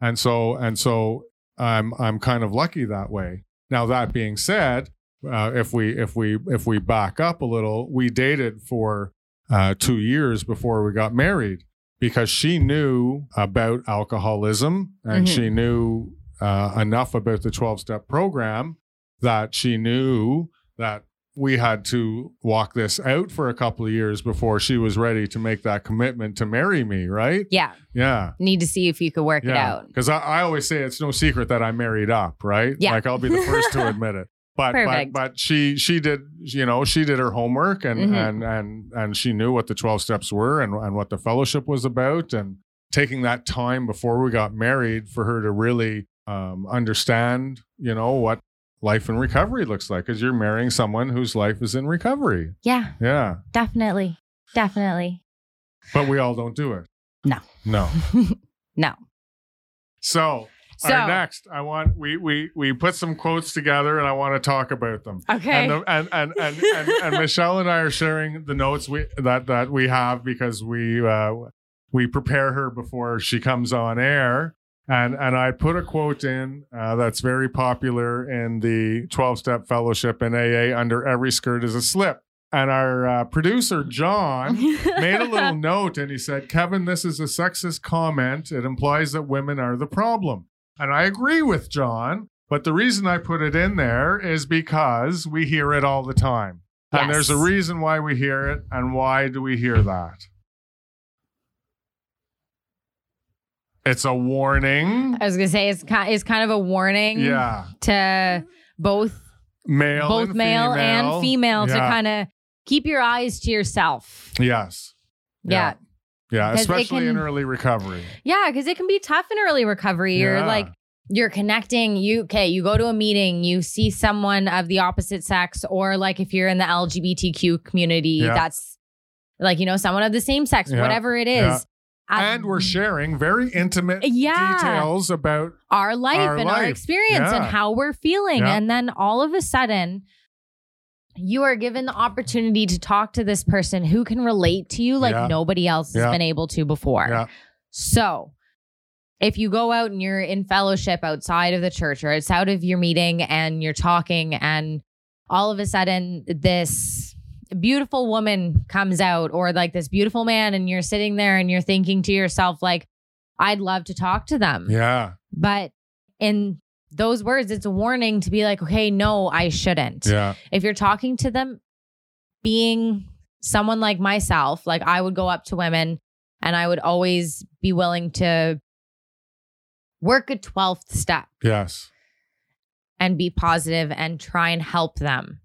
and so and so I'm I'm kind of lucky that way. Now that being said, uh, if we if we if we back up a little, we dated for uh, two years before we got married because she knew about alcoholism and Mhm. she knew uh, enough about the 12 step program that she knew that we had to walk this out for a couple of years before she was ready to make that commitment to marry me, right? Yeah. Yeah. Need to see if you could work it out. Because I, I always say it's no secret that I'm married up, right? Yeah. Like I'll be the first to admit it. But but Perfect. but she she did you know she did her homework and Mhm. and and and she knew what the 12 steps were and and what the fellowship was about and taking that time before we got married for her to really um, understand you know what life in recovery looks like because you're marrying someone whose life is in recovery Yeah, yeah definitely. Definitely. but we all don't do it No. no No. so So, Our next, I want we we we put some quotes together, and I want to talk about them. okay. And, the, and, and, and and and Michelle and I are sharing the notes we that that we have because we uh, we prepare her before she comes on air. And and I put a quote in uh, that's very popular in the twelve step fellowship in AA. Under every skirt is a slip. And our uh, producer John made a little note and he said, Kevin, this is a sexist comment. It implies that women are the problem. And I agree with John, but the reason I put it in there is because we hear it all the time. And there's a reason why we hear it. And why do we hear that? It's a warning. I was gonna say it's kind it's kind of a warning Yeah. to both Male. both and male female. and female to kind of keep your eyes to yourself. Yes. Yeah. Yeah. It Especially in early recovery. Yeah, because it can be tough in early recovery. You're Yeah. like you're connecting. You okay? You go to a meeting, you see someone of the opposite sex, or like if you're in the LGBTQ community, Yeah. that's like you know someone of the same sex, Yeah. whatever it is. Yeah. And we're sharing very intimate Yeah. details about our life our and our life. experience and how we're feeling, Yeah. and then all of a sudden. You are given the opportunity to talk to this person who can relate to you like Yeah. nobody else has Yeah. been able to before. Yeah. So, if you go out and you're in fellowship outside of the church or it's out of your meeting and you're talking, and all of a sudden this beautiful woman comes out, or like this beautiful man, and you're sitting there and you're thinking to yourself, like, I'd love to talk to them. yeah But in those words, it's a warning to be like, okay, no, I shouldn't yeah if you're talking to them being someone like myself like i would go up to women And I would always be willing to work a 12th step Yes. and be positive and try and help them.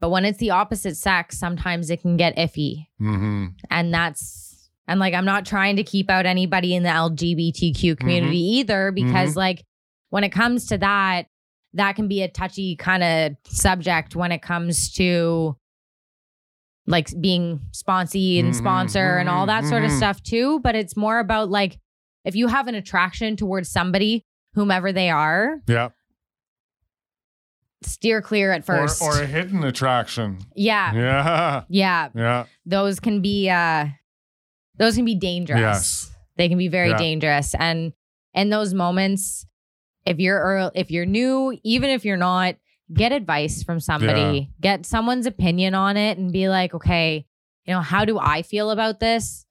But when it's the opposite sex, sometimes it can get iffy. Mm-hmm. And that's, and like, I'm not trying to keep out anybody in the LGBTQ community either, because like, when it comes to that, that can be a touchy kind of subject when it comes to like being sponsee and Mhm, sponsor and all that sort of mhm. stuff too. But it's more about like, if you have an attraction towards somebody, whomever they are, Yeah. steer clear at Or, first. or a hidden attraction. yeah. Yeah. Yeah. Yeah. Those can be uh those can be dangerous. Yes. They can be very Yeah. dangerous. And in those moments, if you're earl if you're new, even if you're not, get advice from somebody. Get someone's opinion on it and be like, okay, you know, how do I feel about this?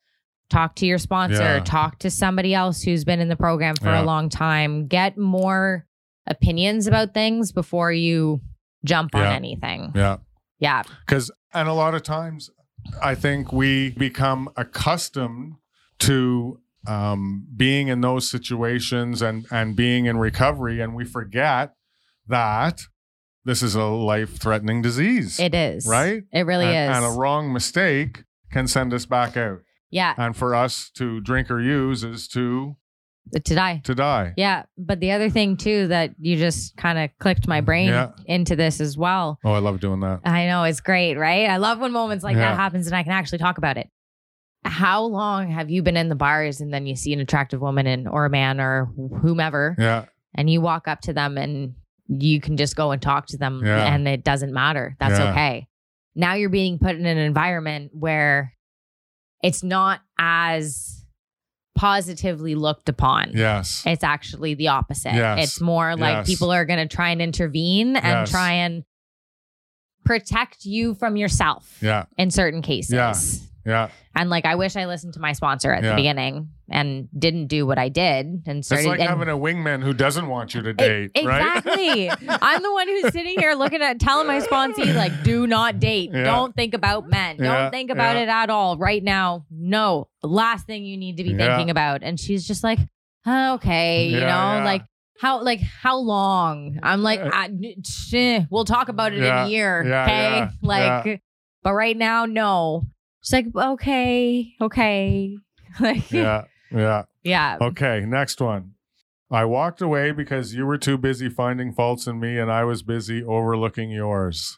Talk to your sponsor, Yeah. talk to somebody else who's been in the program for Yeah. a long time. Get more opinions about things before you jump on anything. Yeah. Yeah. Because, and a lot of times, I think we become accustomed to um, being in those situations and and being in recovery, and we forget that this is a life-threatening disease, It is. right? It really and, is. and a wrong mistake can send us back out. yeah. And for us to drink or use is to To die. to die. Yeah. But the other thing too that you just kind of clicked my brain Yeah. into this as well. Oh, I love doing that. I know it's great, right? I love when moments like Yeah. that happens and I can actually talk about it. How long have you been in the bars and then you see an attractive woman and or a man or whomever Yeah, and you walk up to them and you can just go and talk to them Yeah. and it doesn't matter. That's Yeah. okay. Now you're being put in an environment where it's not as positively looked upon. yes, It's actually the opposite. Yes. It's more like Yes. people are going to try and intervene and Yes. try and protect you from yourself yeah, in certain cases. Yeah. Yeah. And like, I wish I listened to my sponsor at Yeah. the beginning and didn't do what I did and It's started. like and- having a wingman who doesn't want you to date, right? Exactly. I'm the one who's sitting here looking at telling my sponsee like, do not date. Yeah. Don't think about men. Yeah, Don't think about it at all right now. No, last thing you need to be thinking about. And she's just like, "Oh, okay, you know, like how like how long? I'm like, Uh, I, we'll talk about it in a year, okay? like, but right now, no. She's like, okay, okay, like, Yeah, yeah. yeah. Okay, next one. I walked away because you were too busy finding faults in me and I was busy overlooking yours.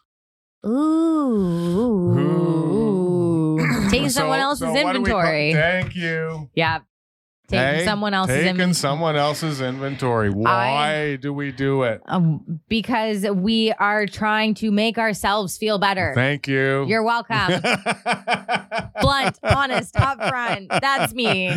Ooh. Taking So- someone else's so what do we call- inventory. Thank you. yeah. Taking Hey, someone else's Taking inventory. someone else's inventory. Why do we do it? Um, because we are trying to make ourselves feel better. Thank you. You're welcome. Blunt, honest, upfront. That's me.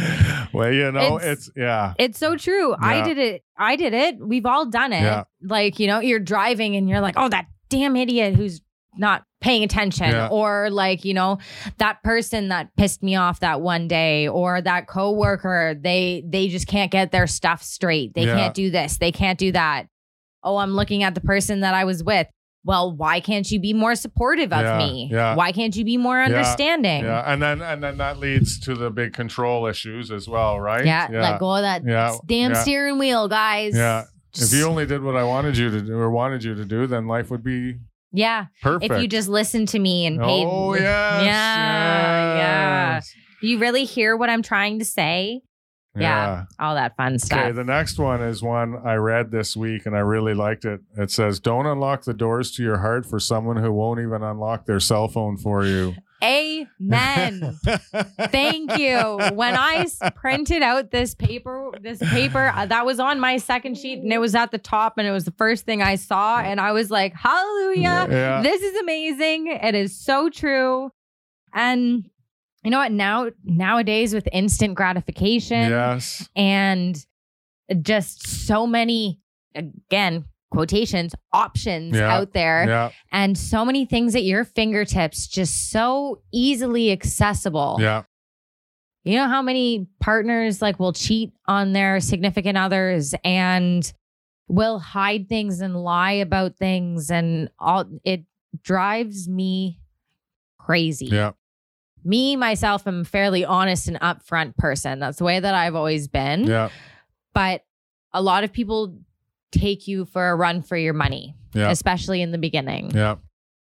Well, you know, It's- it's, yeah. It's so true. I did it. I did it. We've all done it. Yeah. Like, you know, you're driving and you're like, oh, that damn idiot who's not paying attention. Yeah. Or like, you know, that person that pissed me off that one day or that coworker, they they just can't get their stuff straight. They Yeah. can't do this. They can't do that. Oh, I'm looking at the person that I was with. Well, why can't you be more supportive of Yeah, me? yeah. Why can't you be more understanding? Yeah, and then and then that leads to the big control issues as well, right? Yeah, let go of that damn steering wheel, guys. Yeah. If you only did what I wanted you to do or wanted you to do, then life would be yeah, perfect. if you just listen to me and paid. oh yes, yeah, yeah. yes. You really hear what I'm trying to say? Yeah. All that fun stuff. Okay, the next one is one I read this week and I really liked it. It says, Don't unlock the doors to your heart for someone who won't even unlock their cell phone for you. Amen. Thank you. When I printed out this paper, this paper uh, that was on my second sheet, and it was at the top, and it was the first thing I saw, and I was like, "Hallelujah! Yeah. This is amazing. It is so true." And you know what? Now nowadays, with instant gratification, yes. and just so many again quotations options Yeah. out there Yeah. and so many things at your fingertips just so easily accessible Yeah. you know how many partners like will cheat on their significant others and will hide things and lie about things and all it drives me crazy Yeah. me myself am a fairly honest and upfront person. That's the way that I've always been. Yeah. But a lot of people take you for a run for your money, Yeah. especially in the beginning. Yeah.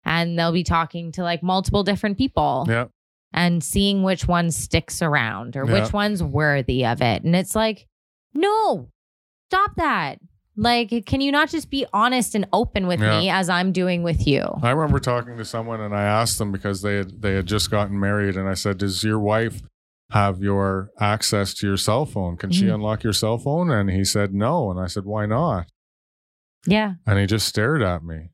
And they'll be talking to like multiple different people Yeah. and seeing which one sticks around or Yeah. which one's worthy of it. And it's like, no, stop that. Like, can you not just be honest and open with Yeah. me as I'm doing with you? I remember talking to someone and I asked them because they had they had just gotten married and I said, "Does your wife have your access to your cell phone? Can she Mhm. unlock your cell phone?" And he said, "No." And I said, "Why not?" Yeah. And he just stared at me.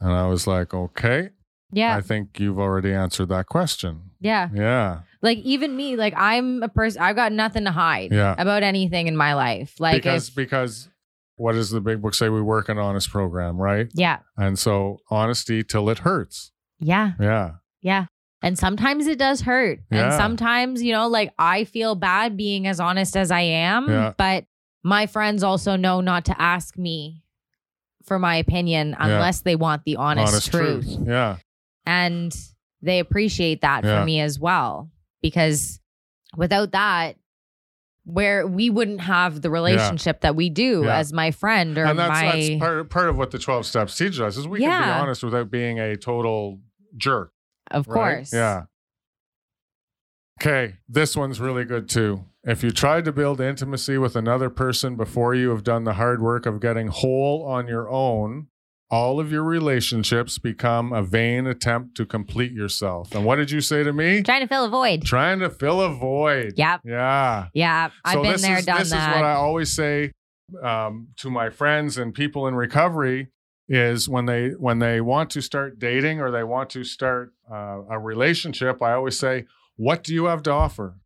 And I was like, "Okay, Yeah. I think you've already answered that question." yeah. Yeah. Like, even me, like, I'm a person, I've got nothing to hide Yeah. about anything in my life. Like, because if, because what does the big book say? We work an honest program, right? yeah. And so honesty till it hurts. Yeah. Yeah. Yeah. And sometimes it does hurt. And sometimes, you know, like I feel bad being as honest as I am, Yeah. but my friends also know not to ask me for my opinion Yeah. unless they want the honest, truth. Yeah. And they appreciate that Yeah. for me as well because without that where we wouldn't have the relationship that we do Yeah. as my friend or and that's, my that's part, part of what the 12 steps teaches us is we can be honest without being a total jerk of right? course. yeah okay this one's really good too if you tried to build intimacy with another person before you have done the hard work of getting whole on your own all of your relationships become a vain attempt to complete yourself and what did you say to me Trying to fill a void. trying to fill a void Yep. yeah Yeah. I've so been this there, is, done this that. is what I always say um, to my friends and people in recovery is when they when they want to start dating or they want to start uh, a relationship. I always say, "What do you have to offer?"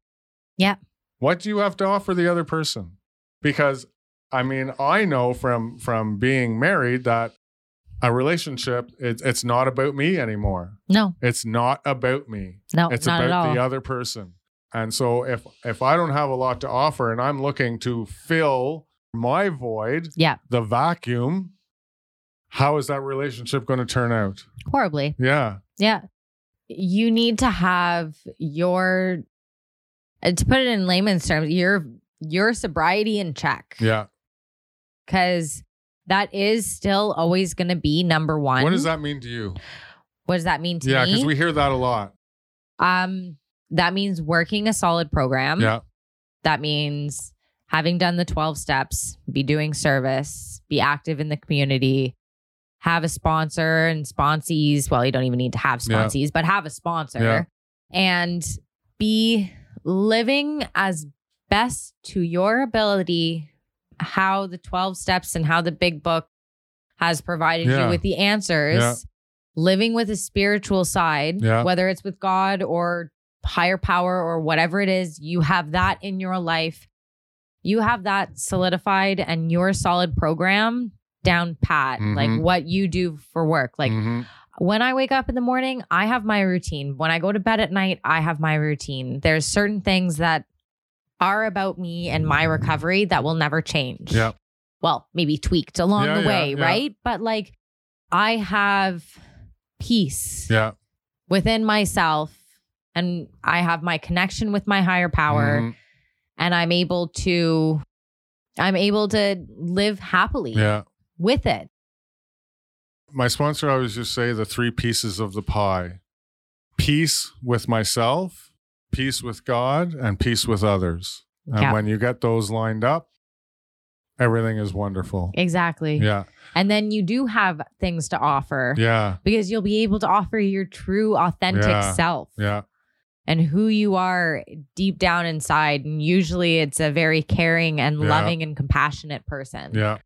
Yeah. What do you have to offer the other person? Because I mean, I know from from being married that a relationship it, it's not about me anymore. no, It's not about me no, it's about the other person and so if if i don't have a lot to offer and i'm looking to fill my void Yeah. the vacuum how is that relationship going to turn out Horribly. yeah Yeah. You need to have your uh, to put it in layman's terms, your your sobriety in check. yeah Cause that is still always gonna be number one. what does that mean to you what does that mean to yeah me? Yeah, because we hear that a lot um that means working a solid program. yeah That means having done the 12 steps, be doing service, be active in the community, have a sponsor and sponsees. Well, you don't even need to have Yeah. sponsees, but have a sponsor Yeah. and be living as best to your ability how the 12 steps and how the big book has provided Yeah. you with the answers. Yeah. Living with a spiritual side, Yeah. whether it's with God or higher power or whatever it is, you have that in your life. You have that solidified and your solid program down pat, like Mhm. what you do for work. Like Mhm. when I wake up in the morning, I have my routine. When I go to bed at night, I have my routine. There's certain things that are about me and my recovery that will never change. yeah Well, maybe tweaked along Yeah, the way, yeah. right? But like I have peace yeah within myself and I have my connection with my higher power Mhm. and I'm able to I'm able to live happily yeah with it. my sponsor always just say the three pieces of the pie peace with myself peace with god and peace with others and Yeah. when you get those lined up everything is wonderful Exactly. yeah And then you do have things to offer yeah because you'll be able to offer your true authentic Yeah. self yeah and who you are deep down inside and usually it's a very caring and Yeah. loving and compassionate person. yeah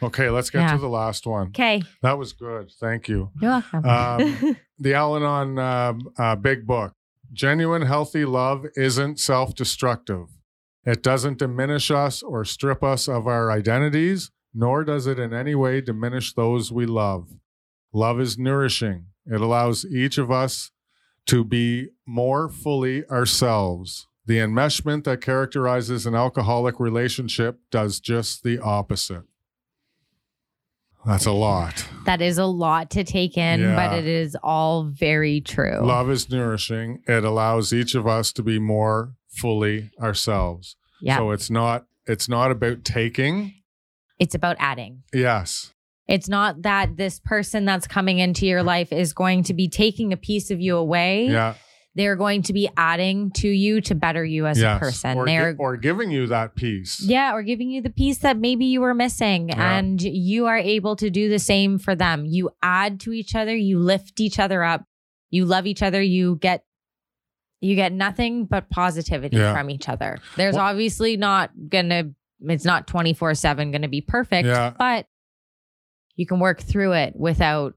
okay let's get Yeah. to the last one Okay. that was good thank you You're welcome. Um, the Al-Anon uh, uh, big book. Genuine healthy love isn't self-destructive. It doesn't diminish us or strip us of our identities, nor does it in any way diminish those we love. Love is nourishing. It allows each of us to be more fully ourselves. The enmeshment that characterizes an alcoholic relationship does just the opposite. That's a lot. That is a lot to take in, Yeah. but it is all very true. Love is nourishing. It allows each of us to be more fully ourselves. yeah. So it's not it's not about taking. it's about adding. Yes. It's not that this person that's coming into your life is going to be taking a piece of you away. Yeah. They're going to be adding to you to better you as yes. a person. Or, They're gi- or giving you that piece. Yeah, or giving you the piece that maybe you were missing Yeah. and you are able to do the same for them. You add to each other, you lift each other up, you love each other, you get you get nothing but positivity Yeah. from each other. There's Well- obviously not going to it's not 24/7 going to be perfect, Yeah. but you can work through it without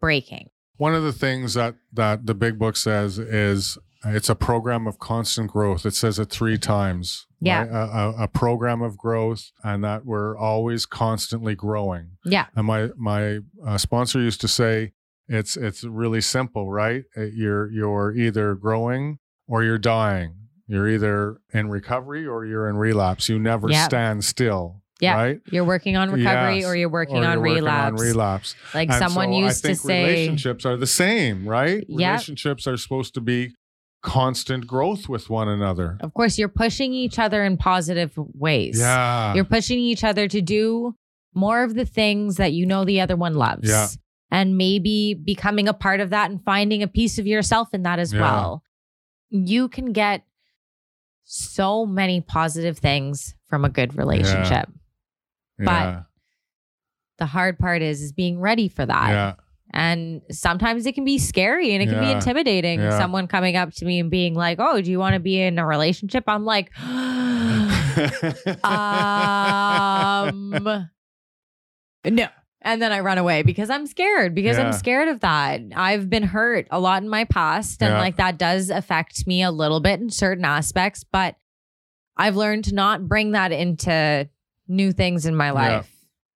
breaking. One of the things that that the big book says is it's a program of constant growth. It says it three times. Yeah. right? A, a, a program of growth, and that we're always constantly growing. Yeah. And my my uh, sponsor used to say, "It's it's really simple, right? Uh, You're you're either growing or you're dying. You're either in recovery or you're in relapse. You never Yep. stand still, Yeah. right? You're working on recovery Yes. or you're working Or on you're working relapse. on relapse. Like And someone so used to say relationships are the same, right? Yep. Relationships are supposed to be constant growth with one another. Of course, you're pushing each other in positive ways. Yeah. You're pushing each other to do more of the things that you know the other one loves. Yeah. And maybe becoming a part of that and finding a piece of yourself in that as Yeah. well. You can get so many positive things from a good relationship. yeah. But the hard part is is being ready for that. yeah. And sometimes it can be scary and it can be intimidating. Yeah. Someone coming up to me and being like, "Oh, do you want to be in a relationship?" I'm like, um no and then i run away because i'm scared because Yeah. i'm scared of that i've been hurt a lot in my past and Yeah. like that does affect me a little bit in certain aspects but i've learned to not bring that into new things in my Yeah. life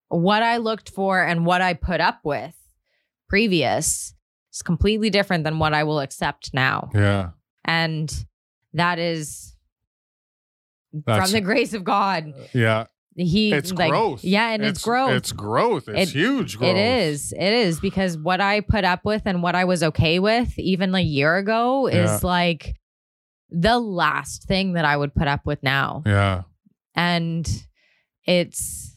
what i looked for and what i put up with previous is completely different than what i will accept now yeah. and that is That's, from the grace of god uh, yeah. he It's like, growth. Yeah, and it's, growth. It's growth. It's It- huge growth. It is. It is because what I put up with and what I was okay with even a year ago Yeah. is like the last thing that I would put up with now. Yeah. And it's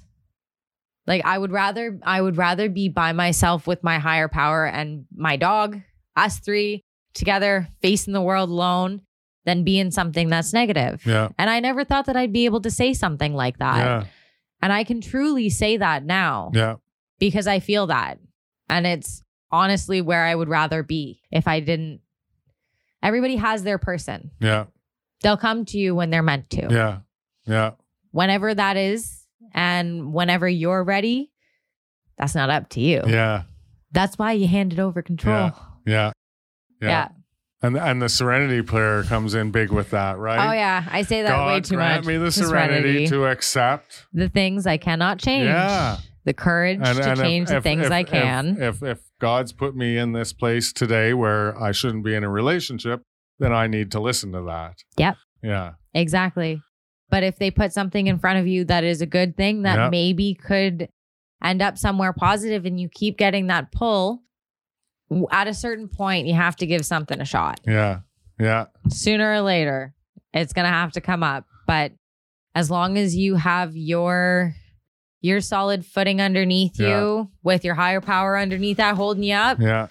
like I would rather I would rather be by myself with my higher power and my dog, us three together facing the world alone than be in something that's negative. Yeah. And I never thought that I'd be able to say something like that. Yeah. And I can truly say that now Yeah. because I feel that. And it's honestly where I would rather be if I didn't. Everybody has their person. Yeah. They'll come to you when they're meant to. Yeah. Yeah. Whenever that is, and whenever you're ready, that's not up to you. Yeah. That's why you handed over control. Yeah. Yeah. Yeah. And and the serenity prayer comes in big with that, right? Oh, yeah. I say that God way too grant much. me the The serenity, to accept. the things I cannot change. Yeah. The courage to if- change the if- things if- I if- can. If, if God's put me in this place today where I shouldn't be in a relationship, then I need to listen to that. Yep. Yeah. Exactly. But if they put something in front of you that is a good thing that Yeah. maybe could end up somewhere positive and you keep getting that pull, at a certain point, you have to give something a shot. Yeah. Yeah. Sooner or later, it's going to have to come up. But as long as you have your your solid footing underneath Yeah. you with your higher power underneath that holding you up, Yeah.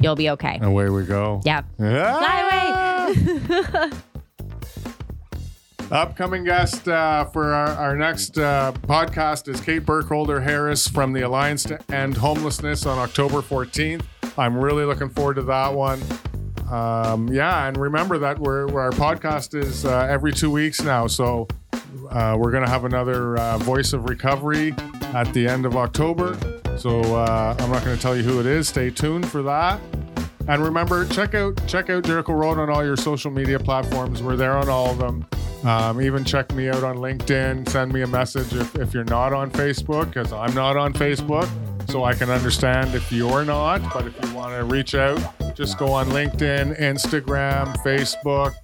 you'll be okay. Away we go. Yep. Yeah. Fly away. Upcoming guest uh, for our, our next uh, podcast is Kaite Burkholder Harris from the Alliance to End Homelessness on October 14th. I'm really looking forward to that one. Um, yeah, and remember that we're, we're- our podcast is uh, every two weeks now, so uh, we're going to have another uh, Voice of Recovery at the end of October. So uh, I'm not going to tell you who it is. Stay tuned for that. And remember, check out check out Jericho Road on all your social media platforms. We're there on all of them. Um, even check me out on LinkedIn. Send me a message if, if you're not on Facebook, because I'm not on Facebook. So I can understand if you're not. But if you want to reach out, just go on LinkedIn, Instagram, Facebook,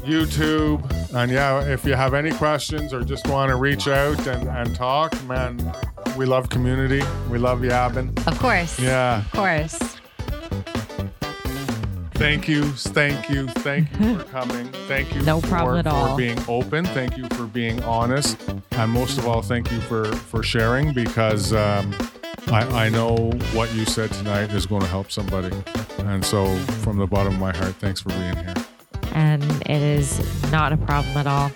YouTube. And yeah, if you have any questions or just want to reach out and, and talk, man, we love community. We love yabbing. Of course. Yeah. Of course. Thank you, thank you, thank you for coming. Thank you No for, problem at for being open. Thank you for being honest, and most of all, thank you for for sharing because um, I, I know what you said tonight is going to help somebody. And so, from the bottom of my heart, thanks for being here. And it is not a problem at all.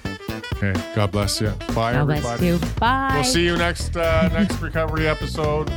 Okay, God bless you. Bye, God everybody. bless you. Bye. We'll see you next uh, next recovery episode.